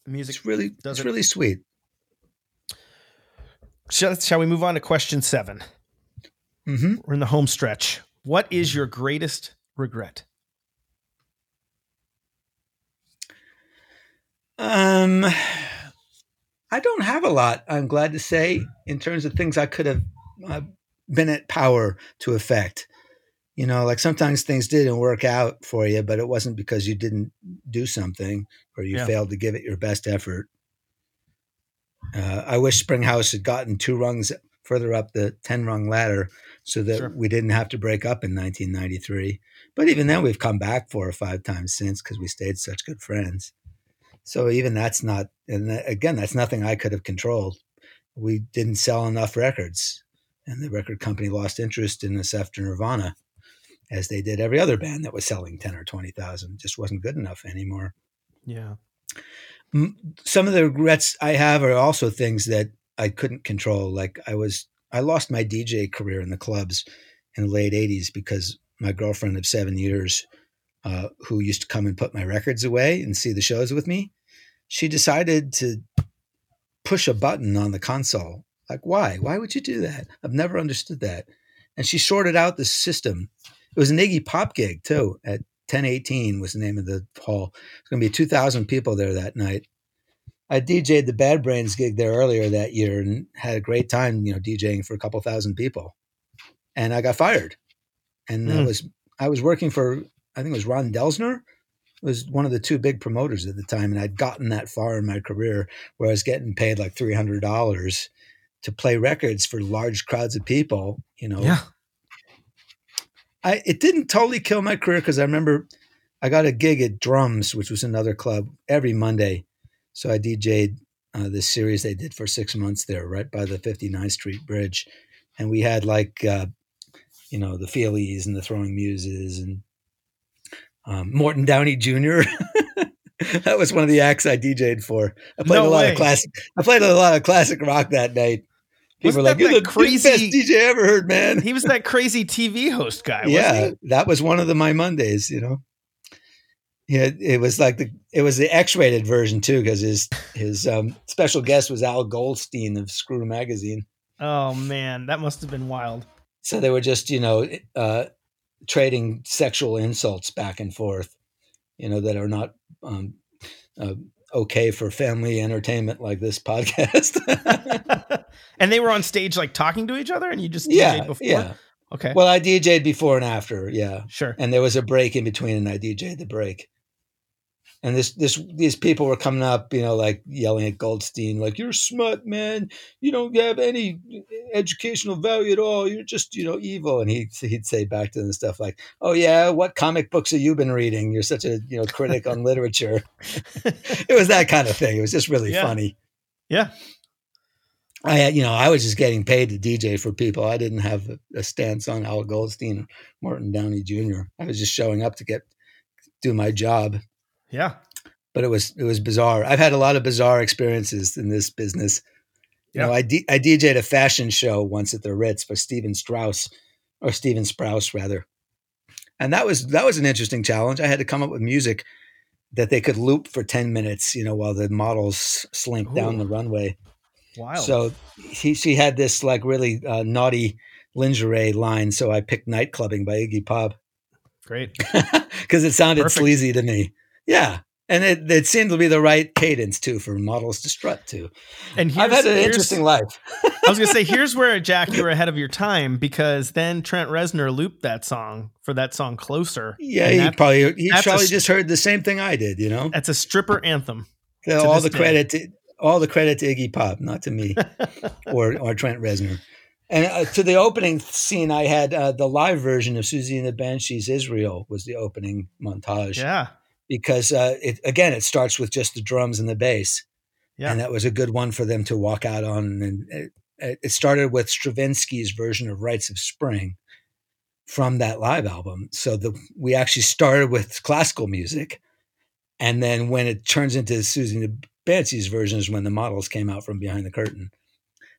Music. It's really, Does it's it- really sweet. Shall, shall we move on to question seven? hmm We're in the home stretch. What is your greatest regret? Um, I don't have a lot. I'm glad to say in terms of things I could have uh, been at power to affect. You know, like sometimes things didn't work out for you, but it wasn't because you didn't do something or you Yeah. failed to give it your best effort. Uh, I wish Springhouse had gotten two rungs further up the 10 rung ladder so that Sure. we didn't have to break up in 1993. But even then, we've come back four or five times since because we stayed such good friends. So even that's not, and again, that's nothing I could have controlled. We didn't sell enough records, and the record company lost interest in us after Nirvana, as they did every other band that was selling ten or twenty thousand. Just wasn't good enough anymore. Yeah. Some of the regrets I have are also things that I couldn't control. Like I was, I lost my DJ career in the clubs in the late '80s because my girlfriend of seven years, uh, who used to come and put my records away and see the shows with me, she decided to push a button on the console. Like, why? Why would you do that? I've never understood that. And she sorted out the system. It was an Iggy Pop gig too. At 1018 was the name of the hall. It's going to be 2,000 people there that night. I DJ'd the Bad Brains gig there earlier that year and had a great time, you know, DJing for a couple thousand people. And I got fired. And that Hmm. was I was working for I think it was Ron Delsener was one of the two big promoters at the time, and I'd gotten that far in my career where I was getting paid like three hundred dollars to play records for large crowds of people. You know, Yeah. I it didn't totally kill my career because I remember I got a gig at Drums, which was another club, every Monday. So I DJ'd uh, this series they did for six months there, right by the 59th Street Bridge, and we had like uh, you know the Feelies and the Throwing Muses and um, Morton Downey Jr. <laughs> that was one of the acts I DJ'd for. I played No a lot way. of classic. I played a lot of classic rock that night. People were like, "You're the, that best DJ I ever heard, man." He was that crazy TV host guy, wasn't yeah, he? that was one of the my Mondays. You know, yeah, it was like the it was the X-rated version too because his his um, special guest was Al Goldstein of Screw Magazine. Oh man, that must have been wild. So they were just you know uh, trading sexual insults back and forth, you know that are not um, uh, okay for family entertainment like this podcast. <laughs> and they were on stage like talking to each other, and you just yeah, before. yeah. Okay. Well, I DJ'd before and after, yeah, sure. and there was a break in between, and I DJ'd the break. And this, this, these people were coming up, you know, like yelling at Goldstein, like "You're smut, man. You don't have any eh, educational value at all. You're just, you know, evil." And he, he'd say back to them stuff like, "Oh yeah, what comic books have you been reading? You're such a, you know, critic on <laughs> literature." <laughs> it was that kind of thing. It was just really Yeah. funny. Yeah. I, had- you know, I was just getting paid to DJ for people. I didn't have a, a stance on Al Goldstein or Morton Downey Jr. I was just showing up to get do my job. Yeah. But it was it was bizarre. I've had a lot of bizarre experiences in this business. You know, Yeah. I D, I DJ'd a fashion show once at the Ritz for Steven Strauss, or Stephen Sprouse rather, and that was that was an interesting challenge. I had to come up with music that they could loop for ten minutes. You know, while the models slink down the runway. Wild. So he, she had this like really uh, naughty lingerie line. So I picked Night Clubbing by Iggy Pop great. <laughs> because it sounded Perfect. sleazy to me. Yeah. And it, it seemed to be the right cadence too for models to strut to. And I've had an interesting life. <laughs> I was gonna say, here's where Jack, you were ahead of your time because then Trent Reznor looped that song for that song "Closer." Yeah, he that- probably he that's a probably just heard the same thing I did. You know, that's a stripper anthem. So all the day. credit to all the credit to Iggy Pop, not to me <laughs> or or Trent Reznor. And uh, to the opening scene, I had uh, the live version of Siouxsie and the Banshees Israel was the opening montage Yeah, because uh, it again it starts with just the drums and the bass, yeah, and that was a good one for them to walk out on. And it, it started with Stravinsky's version of Rites of Spring from that live album. So the we actually started with classical music, and then when it turns into Susan Banshees versions, when the models came out from behind the curtain,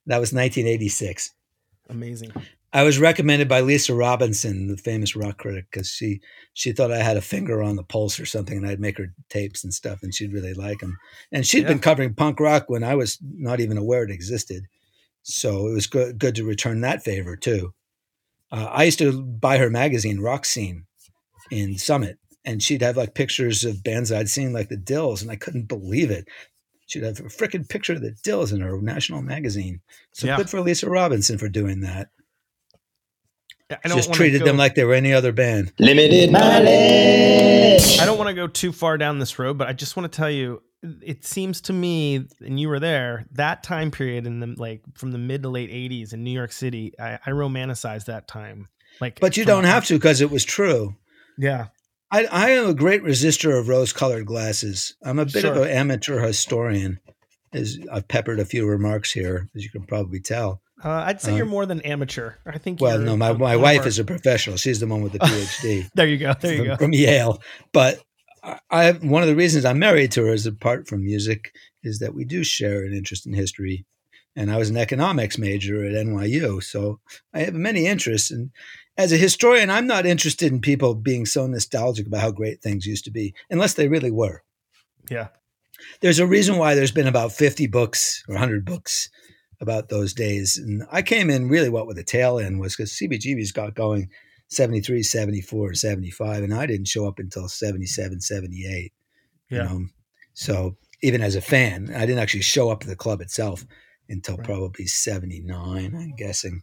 that was 1986. amazing. I was recommended by Lisa Robinson, the famous rock critic, because she she thought I had a finger on the pulse or something, and I'd make her tapes and stuff, and she'd really like them. And she'd Yeah. been covering punk rock when I was not even aware it existed, so it was good good to return that favor too. Uh, I used to buy her magazine, Rock Scene, in Summit, and she'd have like pictures of bands I'd seen, like the Dils, and I couldn't believe it. She'd have a freaking picture of the Dils in her national magazine. So Yeah. good for Lisa Robinson for doing that I don't just treated go, them like they were any other band. Limited mileage. I don't want to go too far down this road, but I just want to tell you, it seems to me, and you were there, that time period in the like from the mid to late '80s in New York City. I, I romanticize that time. Like, But you don't have to because it was true. Yeah, I, I am a great resistor of rose-colored glasses. I'm a bit of an amateur historian. As I've peppered a few remarks here, as you can probably tell. Uh, I'd say Um, you're more than amateur. I think. Well, no, my, my wife is a professional. She's the one with the <laughs> PhD There you go. There you from, go. from Yale. But I, I one of the reasons I'm married to her is apart from music is that we do share an interest in history. And I was an economics major at NYU, so I have many interests. And as a historian, I'm not interested in people being so nostalgic about how great things used to be, unless they really were. Yeah. There's a reason why there's been about 50 books or 100 books about those days. And I came in really what with the tail end was because CBGB's got going 73, 74, 75, and I didn't show up until 77, 78. Yeah. You know? So even as a fan, I didn't actually show up to the club itself until Right. probably 79, I'm guessing.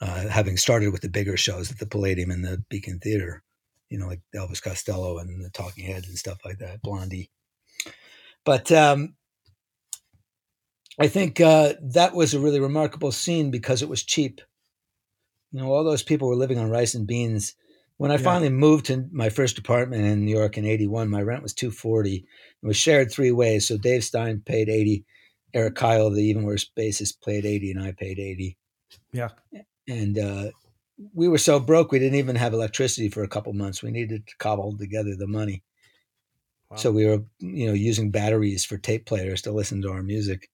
Uh, having started with the bigger shows at the Palladium and the Beacon Theater, you know, like Elvis Costello and the Talking Heads and stuff like that, Blondie. But um, I think uh, that was a really remarkable scene because it was cheap. You know, all those people were living on rice and beans. When I Yeah. finally moved to my first apartment in New York in '81, my rent was two forty. It was shared three ways. So Dave Stein paid eighty, Eric Kyle, the even worse bassist, paid eighty, and I paid eighty. Yeah. And uh, we were so broke we didn't even have electricity for a couple months. We needed to cobble together the money. Wow. So we were, you know, using batteries for tape players to listen to our music.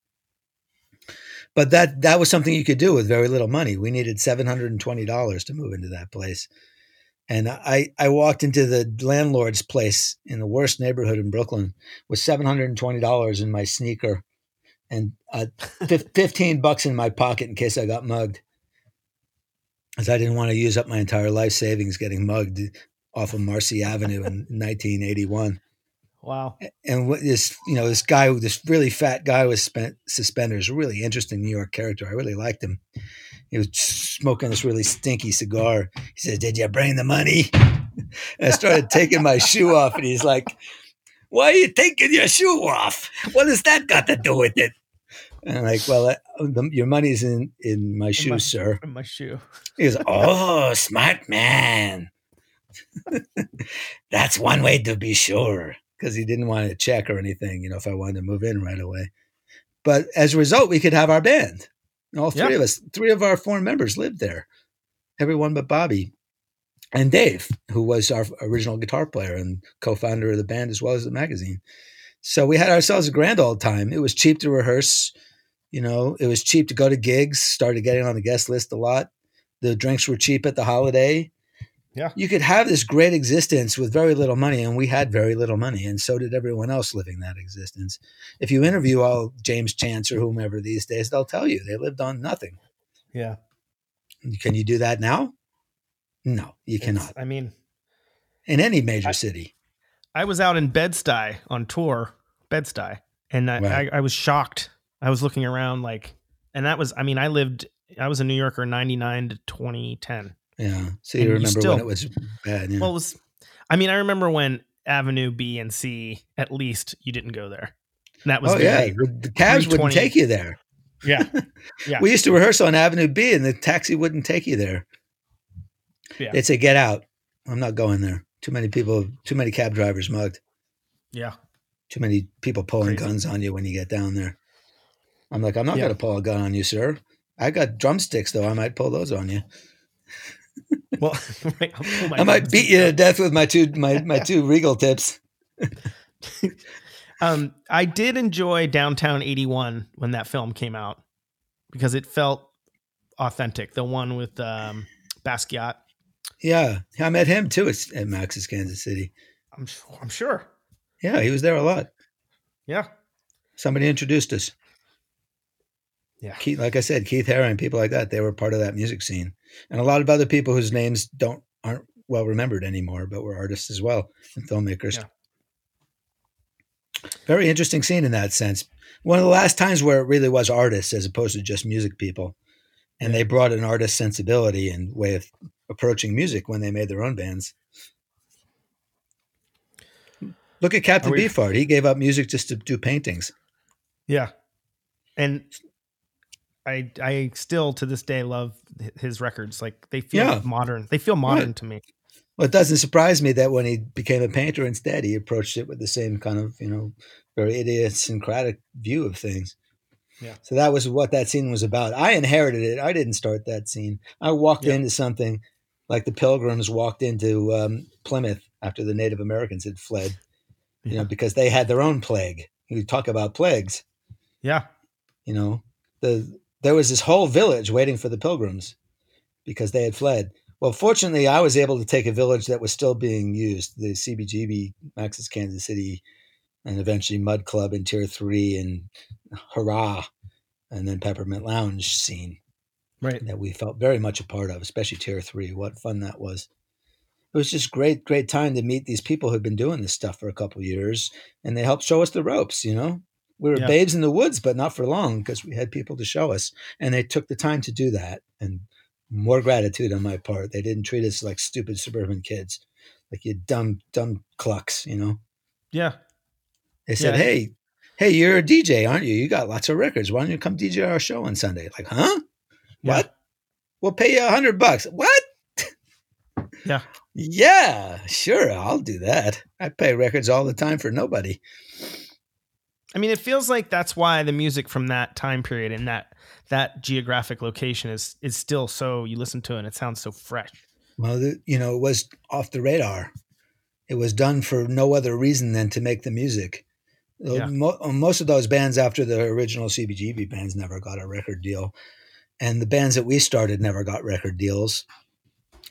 But that that was something you could do with very little money. We needed seven hundred and twenty dollars to move into that place, and I I walked into the landlord's place in the worst neighborhood in Brooklyn with seven hundred and twenty dollars in my sneaker, and uh, fif- <laughs> fifteen bucks in my pocket in case I got mugged, as I didn't want to use up my entire life savings getting mugged off of Marcy Avenue in <laughs> nineteen eighty one. Wow. And what this, you know, this guy, this really fat guy with spent suspenders, a really interesting New York character. I really liked him. He was smoking this really stinky cigar. He said, "Did you bring the money?" <laughs> and I started taking my shoe off, and he's like, "Why are you taking your shoe off? What has that got to do with it?" And I'm like, "Well, uh, the, your money's in in my shoe, my- sir." In my shoe. He goes, "Oh, smart man. <laughs> That's one way to be sure." Because he didn't want to check or anything, you know, if I wanted to move in right away. But as a result, we could have our band. All three Yeah. of us, three of our four members lived there. Everyone but Bobby and Dave, who was our original guitar player and co-founder of the band as well as the magazine. So we had ourselves a grand old time. It was cheap to rehearse. You know, it was cheap to go to gigs. Started getting on the guest list a lot. The drinks were cheap at the holiday. Yeah. You could have this great existence with very little money, and we had very little money, and so did everyone else living that existence. If you interview all James Chance or whomever these days, they'll tell you they lived on nothing. Yeah. Can you do that now? No, you It's- cannot. I mean, In any major I- city. I was out in Bed-Stuy on tour, Bed-Stuy, and I, Right. I, I was shocked. I was looking around like, and that was, I mean, I lived, I was a New Yorker 99 to 2010. Yeah. So And you you remember still- when it was bad. Yeah. Well, it was, I mean, I remember when Avenue B and C, at least you didn't go there. And that was oh, yeah. The, the cabs wouldn't take you there. yeah, <laughs> Yeah. We used to rehearse on Avenue B and the taxi wouldn't take you there. Yeah. They'd say, get out. I'm not going there. Too many people, too many cab drivers mugged. yeah. Too many people pulling Crazy. guns on you when you get down there. I'm like, I'm not Yeah. going to pull a gun on you, sir. I got drumsticks, though. I might pull those on you. Well, <laughs> right, I'll pull my I might beat you to death with my two my, <laughs> my two regal tips. <laughs> Um, I did enjoy Downtown 81 when that film came out because it felt authentic. The one with um, Basquiat. Yeah, I met him too at, at Max's Kansas City. I'm. I'm sure. Yeah, he was there a lot. Yeah. Somebody introduced us. Yeah. Keith, like I said, Keith Haring, people like that, they were part of that music scene, and a lot of other people whose names don't aren't well remembered anymore, but were artists as well and filmmakers. Yeah. Very interesting scene in that sense. One of the last times where it really was artists as opposed to just music people, and they brought an artist sensibility and way of approaching music when they made their own bands. Look at Captain we- Beefheart. He gave up music just to do paintings. Yeah. And I I still to this day love his records. Like they feel Yeah. modern. They feel modern to me. Well, it doesn't surprise me that when he became a painter instead, he approached it with the same kind of, you know, very idiosyncratic view of things. Yeah. So that was what that scene was about. I inherited it. I didn't start that scene. I walked Yeah. into something like the Pilgrims walked into um, Plymouth after the Native Americans had fled, you Yeah. know, because they had their own plague. You talk about plagues, Yeah. you know, the there was this whole village waiting for the Pilgrims because they had fled. Well, fortunately, I was able to take a village that was still being used, the CBGB, Max's Kansas City, and eventually Mud Club in Tier 3 and Hurrah, and then Peppermint Lounge scene Right. that we felt very much a part of, especially Tier 3. What fun that was. It was just great, great time to meet these people who've been doing this stuff for a couple years, and they helped show us the ropes, you know? We were Yeah. babes in the woods, but not for long because we had people to show us, and they took the time to do that. And more gratitude on my part. They didn't treat us like stupid suburban kids, like you dumb, dumb clucks, you know? Yeah. They said, Yeah. "Hey, hey, you're a DJ, aren't you? You got lots of records. Why don't you come DJ our show on Sunday?" Like, huh? Yeah. What? We'll pay you a hundred bucks. What? Yeah. <laughs> Yeah, sure, I'll do that. I pay records all the time for nobody. I mean, it feels like that's why the music from that time period and that that geographic location is is still so you listen to it and it sounds so fresh. Well, you know, it was off the radar. It was done for no other reason than to make the music. Uh, Yeah. Mo- most of those bands after the original CBGB bands never got a record deal, and the bands that we started never got record deals.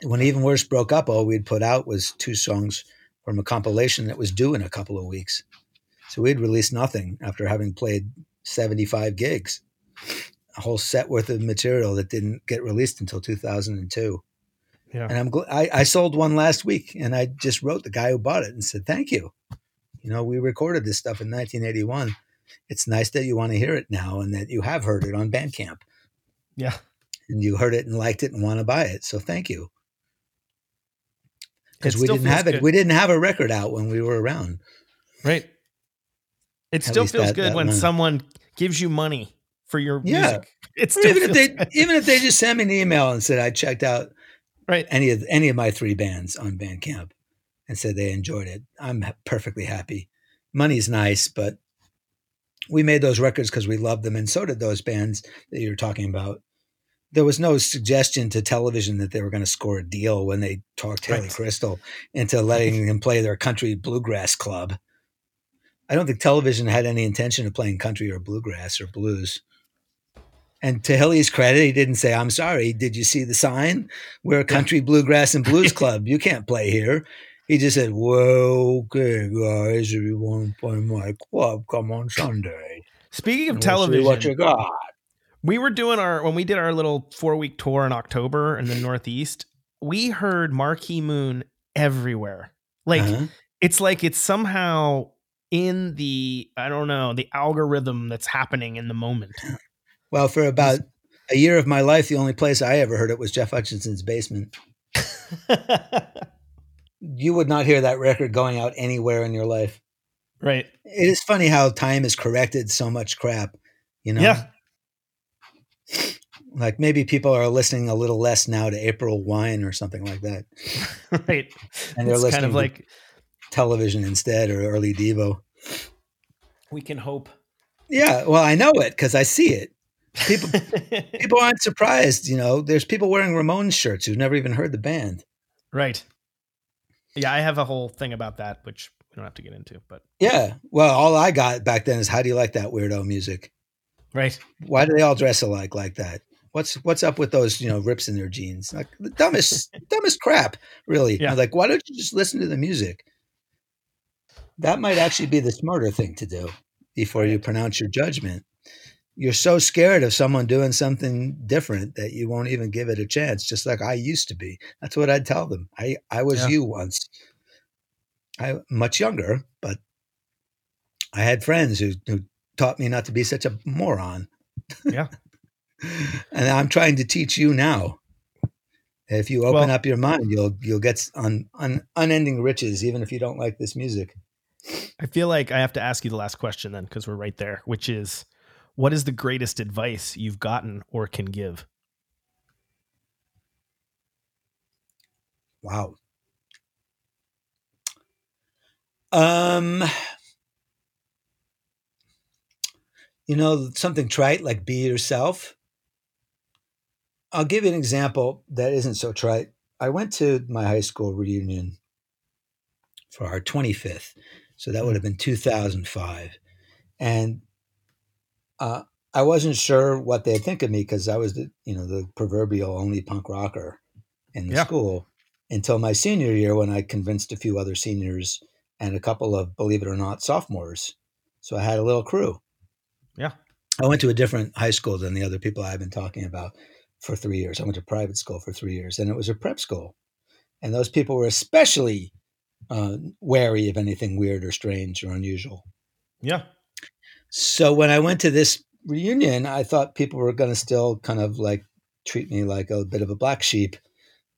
When Even Worse broke up, all we'd put out was two songs from a compilation that was due in a couple of weeks. So we'd released nothing after having played 75 gigs, a whole set worth of material that didn't get released until 2002. Yeah. And I'm gl- I, I sold one last week, and I just wrote the guy who bought it and said thank you. You know, we recorded this stuff in 1981. It's nice that you want to hear it now and that you have heard it on Bandcamp Yeah. and you heard it and liked it and want to buy it. So thank you. Because we didn't have it. good. We didn't have a record out when we were around. Right. It still feels that- good that when one. someone gives you money for your Yeah. music. <laughs> It still even if they even if they just sent me an email and said I checked out right. any of any of my three bands on Bandcamp and said they enjoyed it, I'm perfectly happy. Money's nice, but we made those records because we loved them, and so did those bands that you're talking about. There was no suggestion to television that they were going to score a deal when they talked Hilly Right. Kristal into letting them play their country bluegrass club. I don't think television had any intention of playing country or bluegrass or blues. And to Hilly's credit, he didn't say, I'm sorry, did you see the sign? We're a country bluegrass and blues <laughs> club. You can't play here. He just said, Well, okay, guys, if you want to play my club, come on Sunday. Speaking of television, what you got. we were doing our when we did our little four week tour in October in the Northeast. We heard Marquee Moon everywhere. Like Uh-huh. it's like it's somehow in the I don't know the algorithm that's happening in the moment. Well, for about a year of my life, the only place I ever heard it was Jeff Hutchinson's basement. <laughs> You would not hear that record going out anywhere in your life. right. It is funny how time has corrected so much crap, you know? Yeah. <sighs> Like maybe people are listening a little less now to April Wine or something like that. <laughs> right. And they're it's listening kind of to like television instead or early Devo. we can hope. Yeah, well, I know it because I see it. People <laughs> people aren't surprised, you know. There's people wearing Ramones shirts who've never even heard the band. right. Yeah, I have a whole thing about that, which we don't have to get into, but Yeah. Well, all I got back then is how do you like that weirdo music? right. Why do they all dress alike like that? What's what's up with those, you know, rips in their jeans? Like the dumbest <laughs> dumbest crap, really. Yeah. Like, why don't you just listen to the music? That might actually be the smarter thing to do before you pronounce your judgment. You're so scared of someone doing something different that you won't even give it a chance, just like I used to be. That's what I'd tell them. I, I was Yeah. you once. I much younger, but I had friends who, who taught me not to be such a moron. Yeah. <laughs> and I'm trying to teach you now. If you open Well- up your mind, you'll you'll get un, un, unending riches, even if you don't like this music. I feel like I have to ask you the last question then, because we're right there, which is what is the greatest advice you've gotten or can give? Wow. Um, you know something trite like be yourself. I'll give you an example that isn't so trite. I went to my high school reunion for our 25th. So that would have been 2005. And uh, I wasn't sure what they'd think of me because I was the, you know, the proverbial only punk rocker in the Yeah. school until my senior year when I convinced a few other seniors and a couple of, believe it or not, sophomores. So I had a little crew. Yeah. I went to a different high school than the other people I've been talking about for three years. I went to private school for three years, and it was a prep school. And those people were especially uh, wary of anything weird or strange or unusual. Yeah. So when I went to this reunion, I thought people were going to still kind of like treat me like a bit of a black sheep,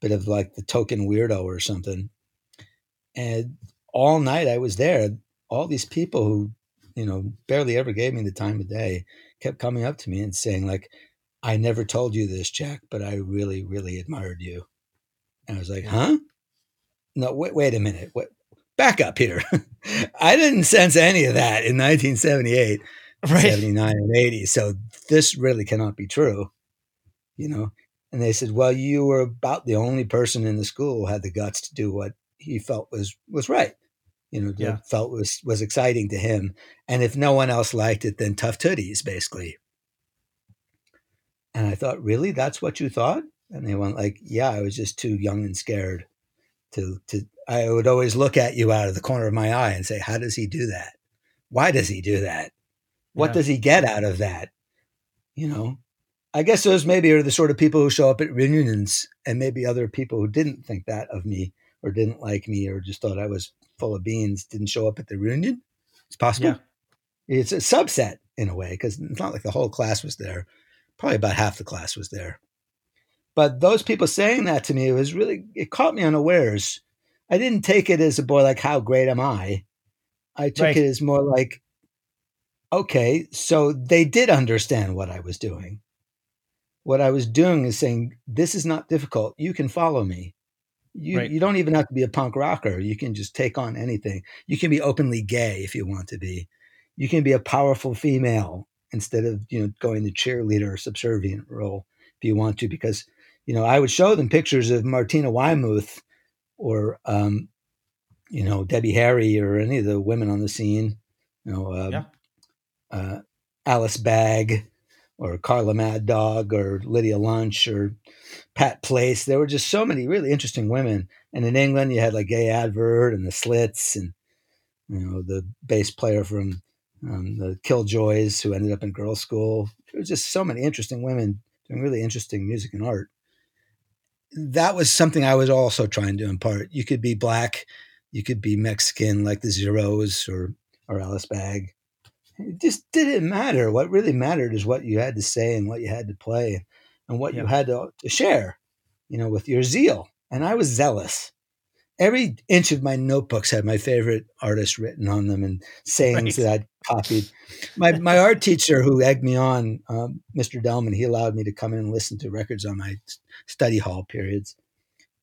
bit of like the token weirdo or something. And all night I was there. All these people who, you know, barely ever gave me the time of day kept coming up to me and saying, like, I never told you this, Jack, but I really, really admired you. And I was like, huh? No, wait, wait a minute. Wait, back up here. <laughs> I didn't sense any of that in 1978. <laughs> Right. 79 and 80. So this really cannot be true, you know? And they said, well, you were about the only person in the school who had the guts to do what he felt was, was right. You know, Yeah. that felt was, was exciting to him. And if no one else liked it, then tough tooties, basically. And I thought, really? That's what you thought? And they went like, yeah, I was just too young and scared to, to, I would always look at you out of the corner of my eye and say, how does he do that? Why does he do that? What Yeah. does he get out of that? You know, I guess those maybe are the sort of people who show up at reunions and maybe other people who didn't think that of me or didn't like me or just thought I was full of beans didn't show up at the reunion. It's possible. Yeah. It's a subset in a way because it's not like the whole class was there. Probably about half the class was there. But those people saying that to me was really it caught me unawares. I didn't take it as a boy like how great am I? I took right. it as more like okay, so they did understand what I was doing. What I was doing is saying, this is not difficult. You can follow me. You, right. you don't even have to be a punk rocker. You can just take on anything. You can be openly gay if you want to be. You can be a powerful female instead of you know going the cheerleader subservient role if you want to. Because you know I would show them pictures of Martina Weymouth or um, you know Debbie Harry or any of the women on the scene. You know, uh, yeah uh, Alice Bag or Carla Mad Dog or Lydia Lunch or Pat Place. There were just so many really interesting women. And in England, you had like Gaye Advert and the Slits and, you know, the bass player from um, the Killjoys who ended up in Girlschool. There was just so many interesting women doing really interesting music and art. That was something I was also trying to impart. You could be black, you could be Mexican like the Zeros or, or Alice Bag. it just didn't matter. What really mattered is what you had to say and what you had to play and what yeah. you had to, to share, you know, with your zeal. And I was zealous. Every inch of my notebooks had my favorite artists written on them and sayings right. that I'd copied. My my art teacher, who egged me on, um, Mr. Delman, he allowed me to come in and listen to records on my study hall periods.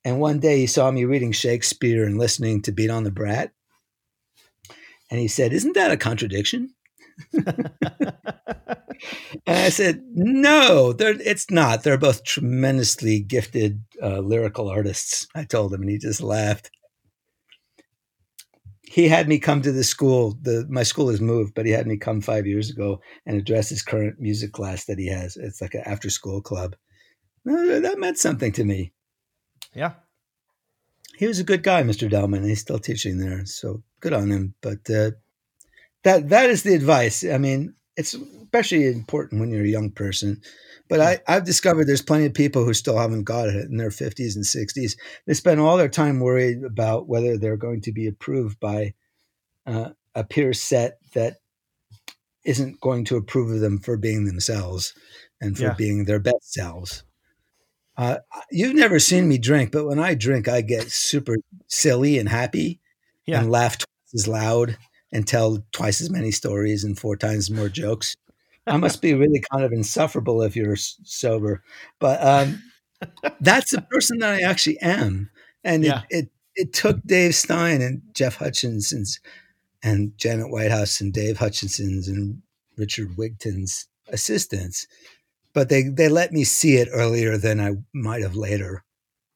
And one day he saw me reading Shakespeare and listening to Beat on the Brat. And he said, Isn't that a contradiction? <laughs> and I said, no, it's not. They're both tremendously gifted uh, lyrical artists. I told him, and he just laughed. He had me come to the school. The my school has moved, but he had me come five years ago and address his current music class that he has. It's like an after school club. That meant something to me. Yeah. He was a good guy, Mr. Delman. He's still teaching there, so good on him. But uh, that that is the advice. I mean, it's especially important when you're a young person. But I, I've discovered there's plenty of people who still haven't got it in their 50s and 60s. They spend all their time worried about whether they're going to be approved by uh, a peer set that isn't going to approve of them for being themselves and for yeah. being their best selves. Uh, you've never seen me drink, but when I drink, I get super silly and happy yeah. and laugh twice as loud and tell twice as many stories and four times more jokes. I must be really kind of insufferable if you're sober, but um, that's the person that I actually am. And yeah. it, it, it took Dave Stein and Jeff Hutchinson's and Janet Whitehouse and Dave Hutchinson's and Richard Wigton's assistance, but they they let me see it earlier than I might have later.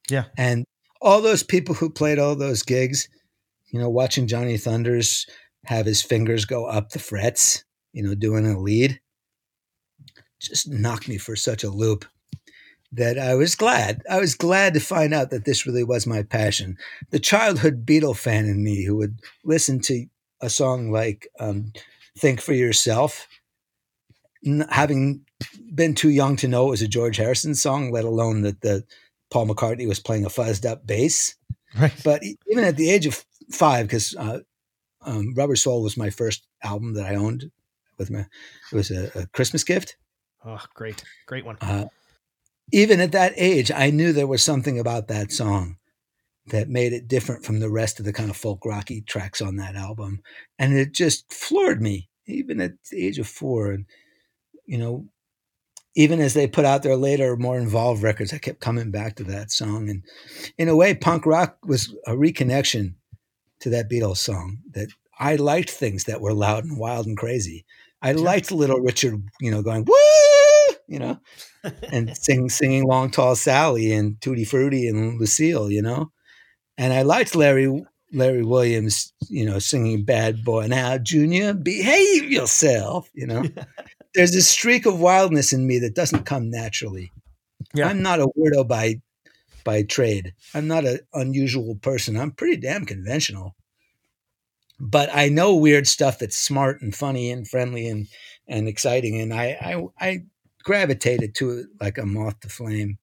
Yeah, and all those people who played all those gigs, you know, watching Johnny Thunders have his fingers go up the frets, you know, doing a lead, just knocked me for such a loop that I was glad. I was glad to find out that this really was my passion. The childhood Beatle fan in me who would listen to a song like um, Think for Yourself, having been too young to know it was a George Harrison song, let alone that the Paul McCartney was playing a fuzzed up bass. Right. But even at the age of five, because uh, um, Rubber Soul was my first album that I owned with my. It was a, a Christmas gift. Oh, great, great one. Uh, even at that age, I knew there was something about that song that made it different from the rest of the kind of folk rocky tracks on that album, and it just floored me, even at the age of four. And you know, even as they put out their later, more involved records, I kept coming back to that song. And in a way, punk rock was a reconnection to that Beatles song that I liked things that were loud and wild and crazy. I liked Little Richard, you know, going woo, you know, and <laughs> sing, singing "Long Tall Sally" and "Tutti Frutti" and Lucille, you know, and I liked Larry Larry Williams, you know, singing "Bad Boy Now, Junior, behave yourself," you know. There's a streak of wildness in me that doesn't come naturally. Yeah. I'm not a weirdo by by trade. I'm not an unusual person. I'm pretty damn conventional. But I know weird stuff that's smart and funny and friendly and and exciting, and I I, I gravitated to it like a moth to flame.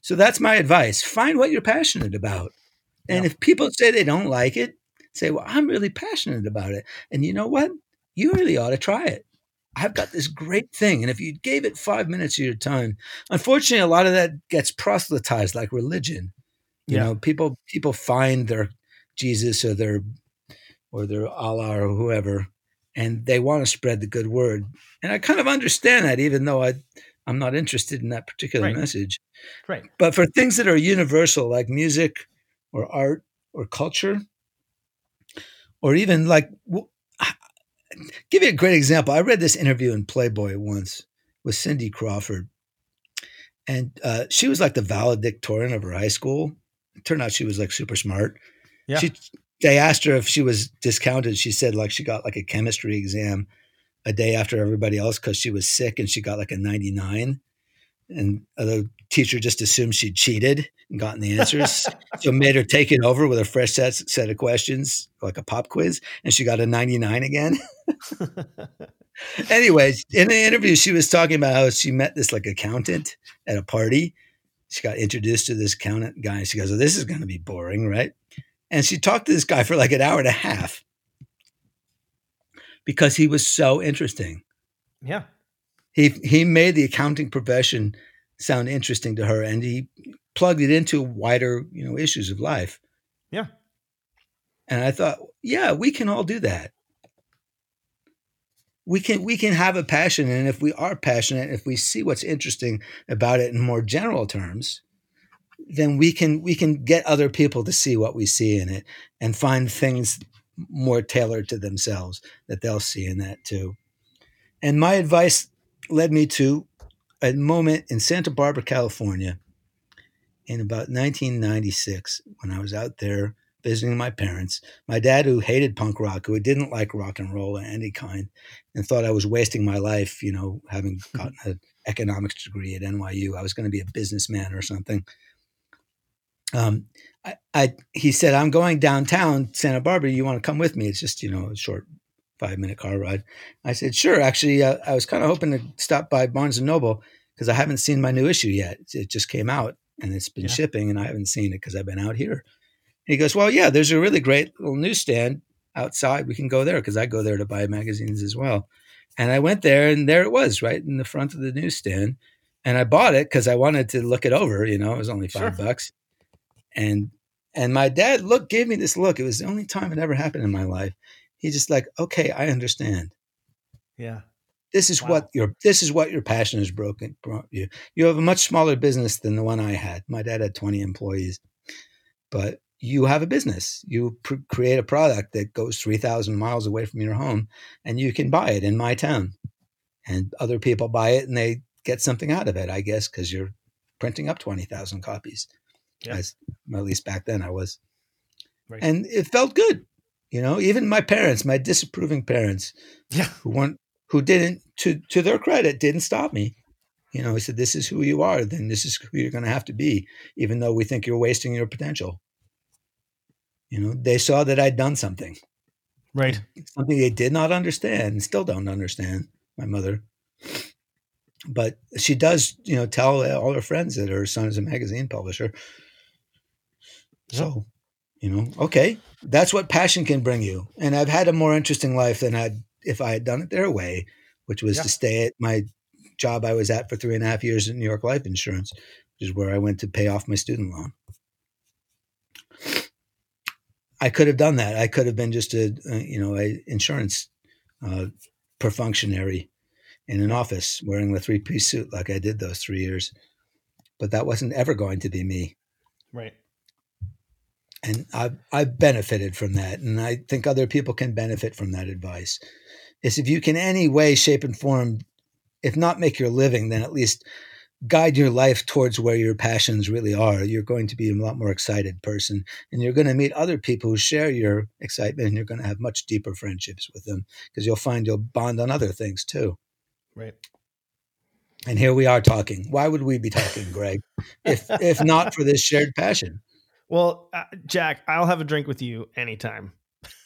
So that's my advice: find what you're passionate about, and yeah. if people say they don't like it, say, "Well, I'm really passionate about it," and you know what? you really ought to try it. I've got this great thing. And if you gave it five minutes of your time, unfortunately, a lot of that gets proselytized like religion. You Yeah. know, people people find their Jesus or their or their Allah or whoever, and they want to spread the good word. And I kind of understand that, even though I I'm not interested in that particular Right. message. Right. But for things that are universal, like music or art or culture, or even like, give you a great example. I read this interview in Playboy once with Cindy Crawford, and uh, she was like the valedictorian of her high school. It turned out she was like super smart. Yeah. She, they asked her if she was discounted. She said like she got like a chemistry exam a day after everybody else because she was sick and she got like a 99 and the teacher just assumed she cheated and gotten the answers. <laughs> So made her take it over with a fresh set, set of questions like a pop quiz and she got a 99 again. <laughs> Anyways in the interview she was talking about how she met this like accountant at a party. She got introduced to this accountant guy. And she goes oh, this is going to be boring right? And she talked to this guy for like an hour and a half because he was so interesting. Yeah. He he made the accounting profession sound interesting to her and he plugged it into wider you know issues of life. Yeah. and i thought yeah we can all do that. We can we can have a passion and if we are passionate if we see what's interesting about it in more general terms then we can we can get other people to see what we see in it and find things more tailored to themselves that they'll see in that too. And my advice led me to a moment in Santa Barbara, California, in about 1996, when I was out there visiting my parents. My dad, who hated punk rock, who didn't like rock and roll of any kind, and thought I was wasting my life, you know, having gotten an economics degree at NYU. I was going to be a businessman or something. Um, I, I, he said, I'm going downtown Santa Barbara. You want to come with me? It's just, you know, a short five minute car ride. I said, sure. Actually, uh, I was kind of hoping to stop by Barnes and Noble because I haven't seen my new issue yet. It just came out and it's been Yeah. shipping and I haven't seen it because I've been out here. And he goes, well, yeah, there's a really great little newsstand outside. We can go there because I go there to buy magazines as well. And I went there and there it was right in the front of the newsstand. And I bought it because I wanted to look it over. You know, it was only five Sure. bucks. And and my dad look gave me this look. It was the only time it ever happened in my life. He just like, okay, I understand. Yeah. This is Wow. what your this is what your passion has broken brought you. You have a much smaller business than the one I had. My dad had 20 employees. But you have a business. You pr- create a product that goes 3,000 miles away from your home and you can buy it in my town. And other people buy it and they get something out of it, I guess, because you're printing up 20,000 copies. Yeah. As, at least back then I was. Right. And it felt good. You know, even my parents, my disapproving parents, Yeah. who weren't who didn't to to their credit didn't stop me. You know he said this is who you are then this is who you're going to have to be even though we think you're wasting your potential. You know they saw that i'd done something. Right. something they did not understand and still don't understand my mother. But she does you know tell all her friends that her son is a magazine publisher. So you know okay that's what passion can bring you. And i've had a more interesting life than i'd if i had done it their way which was Yeah. to stay at my job i was at for three and a half years in new york life insurance which is where i went to pay off my student loan. I could have done that. I could have been just a, a you know a insurance uh, perfunctionary in an office wearing the three piece suit like i did those three years. But that wasn't ever going to be me. Right. And I've, I've benefited from that and i think other people can benefit from that advice is if you can any way shape and form if not make your living then at least guide your life towards where your passions really are. You're going to be a lot more excited person and you're going to meet other people who share your excitement and you're going to have much deeper friendships with them because you'll find you'll bond on other things too. Right. and here we are talking. Why would we be talking greg if if not for this shared passion Well, uh, Jack, I'll have a drink with you anytime.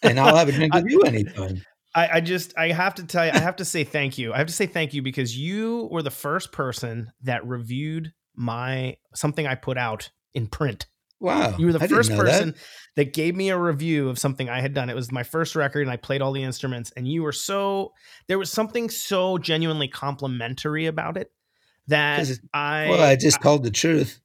and i'll have a drink <laughs> with you anytime I, I just I have to tell you, I have to say thank you. I have to say thank you because you were the first person that reviewed my something I put out in print. Wow. You were the I first person That. that. gave me a review of something I had done. It was my first record and I played all the instruments and you were so there was something so genuinely complimentary about it that I Well, I just called the truth.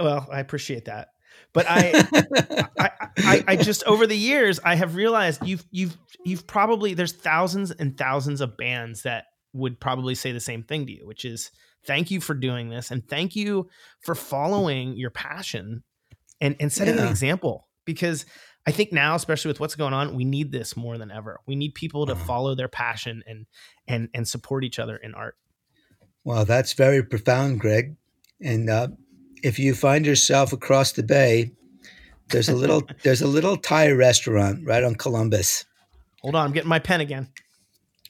well, I appreciate that. But I <laughs> I, I, I just over the years I have realized you've you've you've probably there's thousands and thousands of bands that would probably say the same thing to you, which is thank you for doing this and thank you for following your passion and and setting an example because I think now, especially with what's going on, we need this more than ever. We need people to Uh-huh. follow their passion and and and support each other in art. Well, that's very profound, Greg. And uh, if you find yourself across the bay, there's a little <laughs> there's a little Thai restaurant right on Columbus. Hold on, I'm getting my pen again.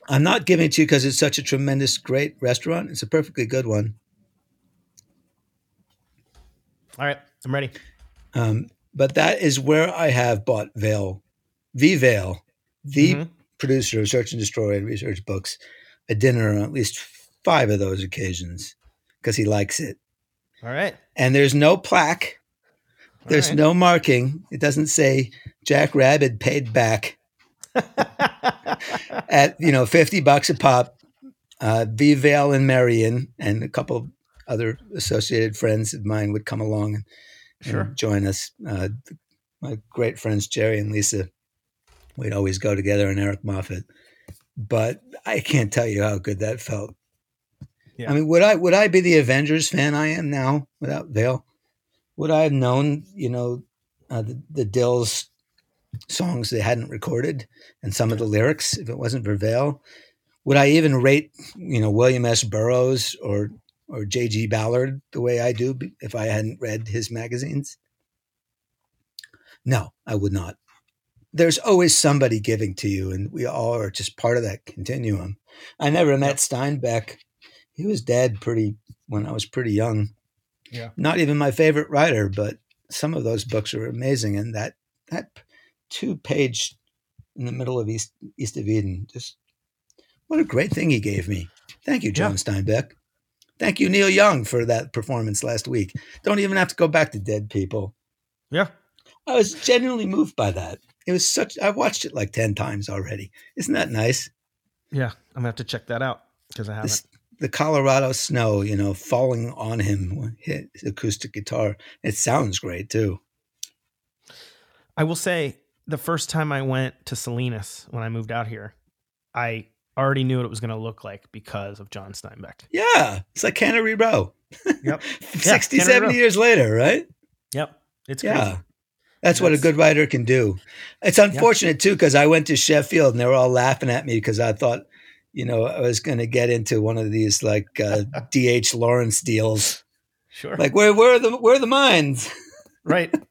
I'm not giving it to you because it's such a tremendous, great restaurant. It's a perfectly good one. All right, I'm ready. Um, but that is where I have bought Vale, V Vale, the Mhm. producer of Search and Destroy and Research Books, a dinner on at least five of those occasions because he likes it. All right. And there's no plaque. There's right. no marking. It doesn't say Jack Rabid paid back <laughs> at you know fifty bucks a pop. Uh, V Vale and Marion and a couple other associated friends of mine would come along and, and Sure. join us. Uh, my great friends Jerry and Lisa, we'd always go together, and Eric Moffat. But I can't tell you how good that felt. Yeah. I mean, would I would I be the Avengers fan I am now without Vale? Would I have known, you know, uh, the, the Dils songs they hadn't recorded and some of the lyrics if it wasn't for Vale? Would I even rate, you know, William S. Burroughs or or J.G. Ballard the way I do if I hadn't read his magazines? No, I would not. There's always somebody giving to you, and we all are just part of that continuum. I never met Steinbeck. He was dead pretty when I was pretty young. Yeah. Not even my favorite writer, but some of those books are amazing. And that that two page in the middle of East East of Eden, just what a great thing he gave me. Thank you, John Yeah. Steinbeck. Thank you, Neil Young, for that performance last week. Don't even have to go back to dead people. yeah. I was genuinely moved by that. It was such. I watched it like ten times already. Isn't that nice? Yeah. I'm gonna have to check that out because I haven't. This, the Colorado snow, you know, falling on him, hit acoustic guitar. It sounds great too. I will say the first time I went to Salinas when I moved out here, I already knew what it was going to look like because of John Steinbeck. Yeah, it's like Cannery Row. Yep. 60, Cannery 70 Row. years later, right? Yep. It's Yeah. crazy. That's what a good writer can do. It's unfortunate too because I went to Sheffield and they were all laughing at me because I thought, you know, I was going to get into one of these like uh, D.H. Lawrence deals. Sure. Like, where where are the where are the mines? right. <laughs>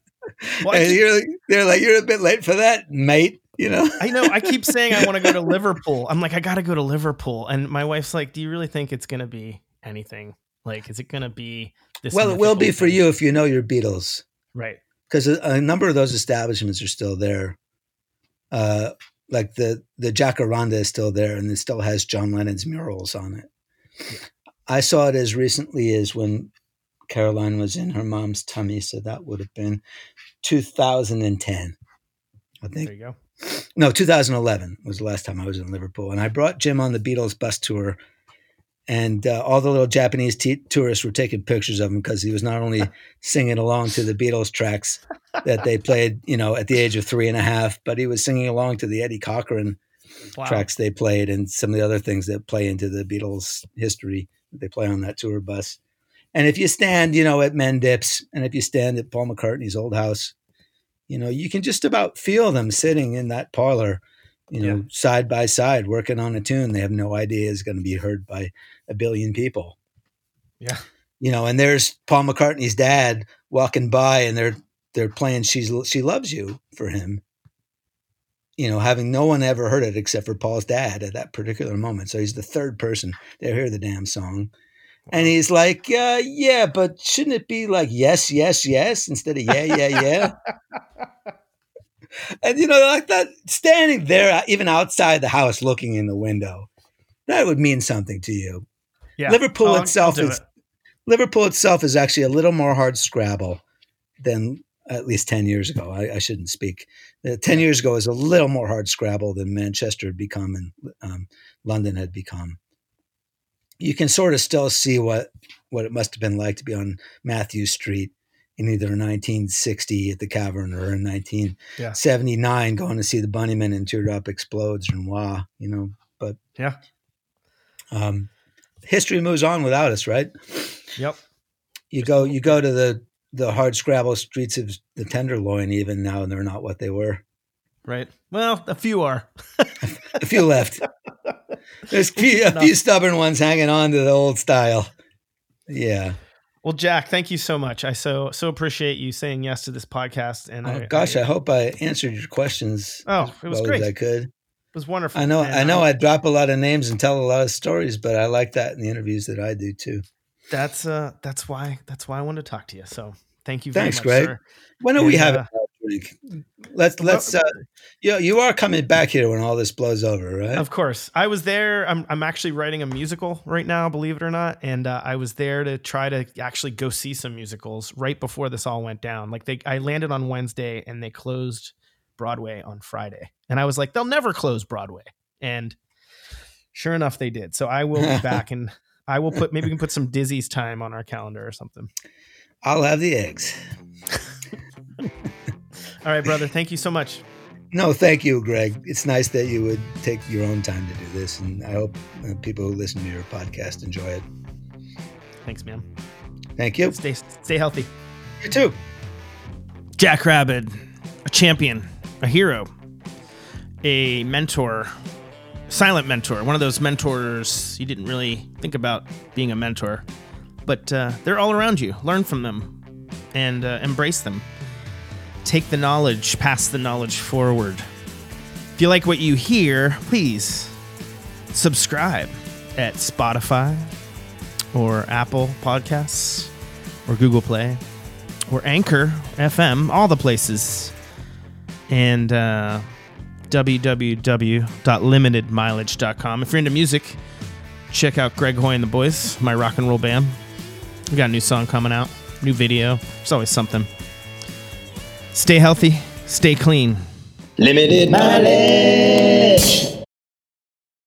Well, and keep, you're like, they're like, you're a bit late for that, mate. You know. I know. I keep saying I want to go to <laughs> Liverpool. I'm like, I got to go to Liverpool, and my wife's like, Do you really think it's going to be anything? Like, is it going to be this? Well, it will be mythical for you if you know your Beatles. Right. because a, a number of those establishments are still there. Uh, like the the Jacaranda is still there, and it still has John Lennon's murals on it. I saw it as recently as when Caroline was in her mom's tummy, so that would have been 2010. I think There you go. no, 2011 was the last time I was in Liverpool, and I brought Jim on the Beatles bus tour, and uh, all the little Japanese t- tourists were taking pictures of him because he was not only <laughs> singing along to the Beatles tracks that they played, you know, at the age of three and a half, but he was singing along to the Eddie Cochran Wow. tracks they played and some of the other things that play into the Beatles history that they play on that tour bus. And if you stand, you know, at Mendips and if you stand at Paul McCartney's old house, you know, you can just about feel them sitting in that parlor, you know, Yeah. side by side working on a tune they have no idea is going to be heard by a billion people. Yeah. You know, and there's Paul McCartney's dad walking by and they're they're playing She's She Loves You for him you know, having no one ever heard it except for Paul's dad at that particular moment. So he's the third person to hear the damn song. And he's like, uh, yeah, but shouldn't it be like yes, yes, yes instead of yeah, yeah, yeah? <laughs> and you know, like that standing there, uh, even outside the house looking in the window, that would mean something to you. Yeah. Liverpool I'll- I'll itself is it. Liverpool itself is actually a little more hard scrabble than at least 10 years ago. I, I shouldn't speak. Uh, 10 years ago was a little more hard scrabble than Manchester had become and um, London had become. You can sort of still see what, what it must have been like to be on Matthew Street in either 1960 at the Cavern or in 1979 yeah. going to see the Bunnymen and Teardrop Explodes and Wah, you know. But yeah, um, history moves on without us, right? Yep. You go, you go to the the hard scrabble streets of the Tenderloin even now, and they're not what they were. Right. Well, a few are. a few left. <laughs> There's a few, a few stubborn ones hanging on to the old style. Yeah. Well, Jack, thank you so much. I so so appreciate you saying yes to this podcast. And oh, I, gosh, I, I, hope I answered your questions. Oh, it was well great. I could. It was wonderful. I know. And I know. I, I drop a lot of names and tell a lot of stories, but I like that in the interviews that I do too. That's uh. That's why. That's why I wanted to talk to you. So thank you. Thanks, much, Greg. Sir. When are and, we having uh, Let's let's. Uh, you you are coming back here when all this blows over, right? Of course. I was there. I'm I'm actually writing a musical right now, believe it or not, and uh, I was there to try to actually go see some musicals right before this all went down. Like they, I landed on Wednesday and they closed Broadway on Friday, and I was like, they'll never close Broadway, and sure enough, they did. So I will be <laughs> back, and I will put maybe we can put some Dizzy's time on our calendar or something. I'll have the eggs. <laughs> All right, brother. Thank you so much. No, thank you, Greg. It's nice that you would take your own time to do this, and I hope uh, people who listen to your podcast enjoy it. Thanks, man. Thank you. Stay stay healthy. You too. Jack Rabid, a champion, a hero, a mentor, silent mentor, one of those mentors you didn't really think about being a mentor, but uh, they're all around you. Learn from them and uh, embrace them take the knowledge, pass the knowledge forward. If you like what you hear, please subscribe at Spotify or Apple Podcasts or Google Play or Anchor FM, all the places. And uh, www.limitedmileage.com. If you're into music, check out Greg Hoy and the Boys, my rock and roll band. We got a new song coming out, new video. There's always something. Stay healthy, stay clean. Limited mileage.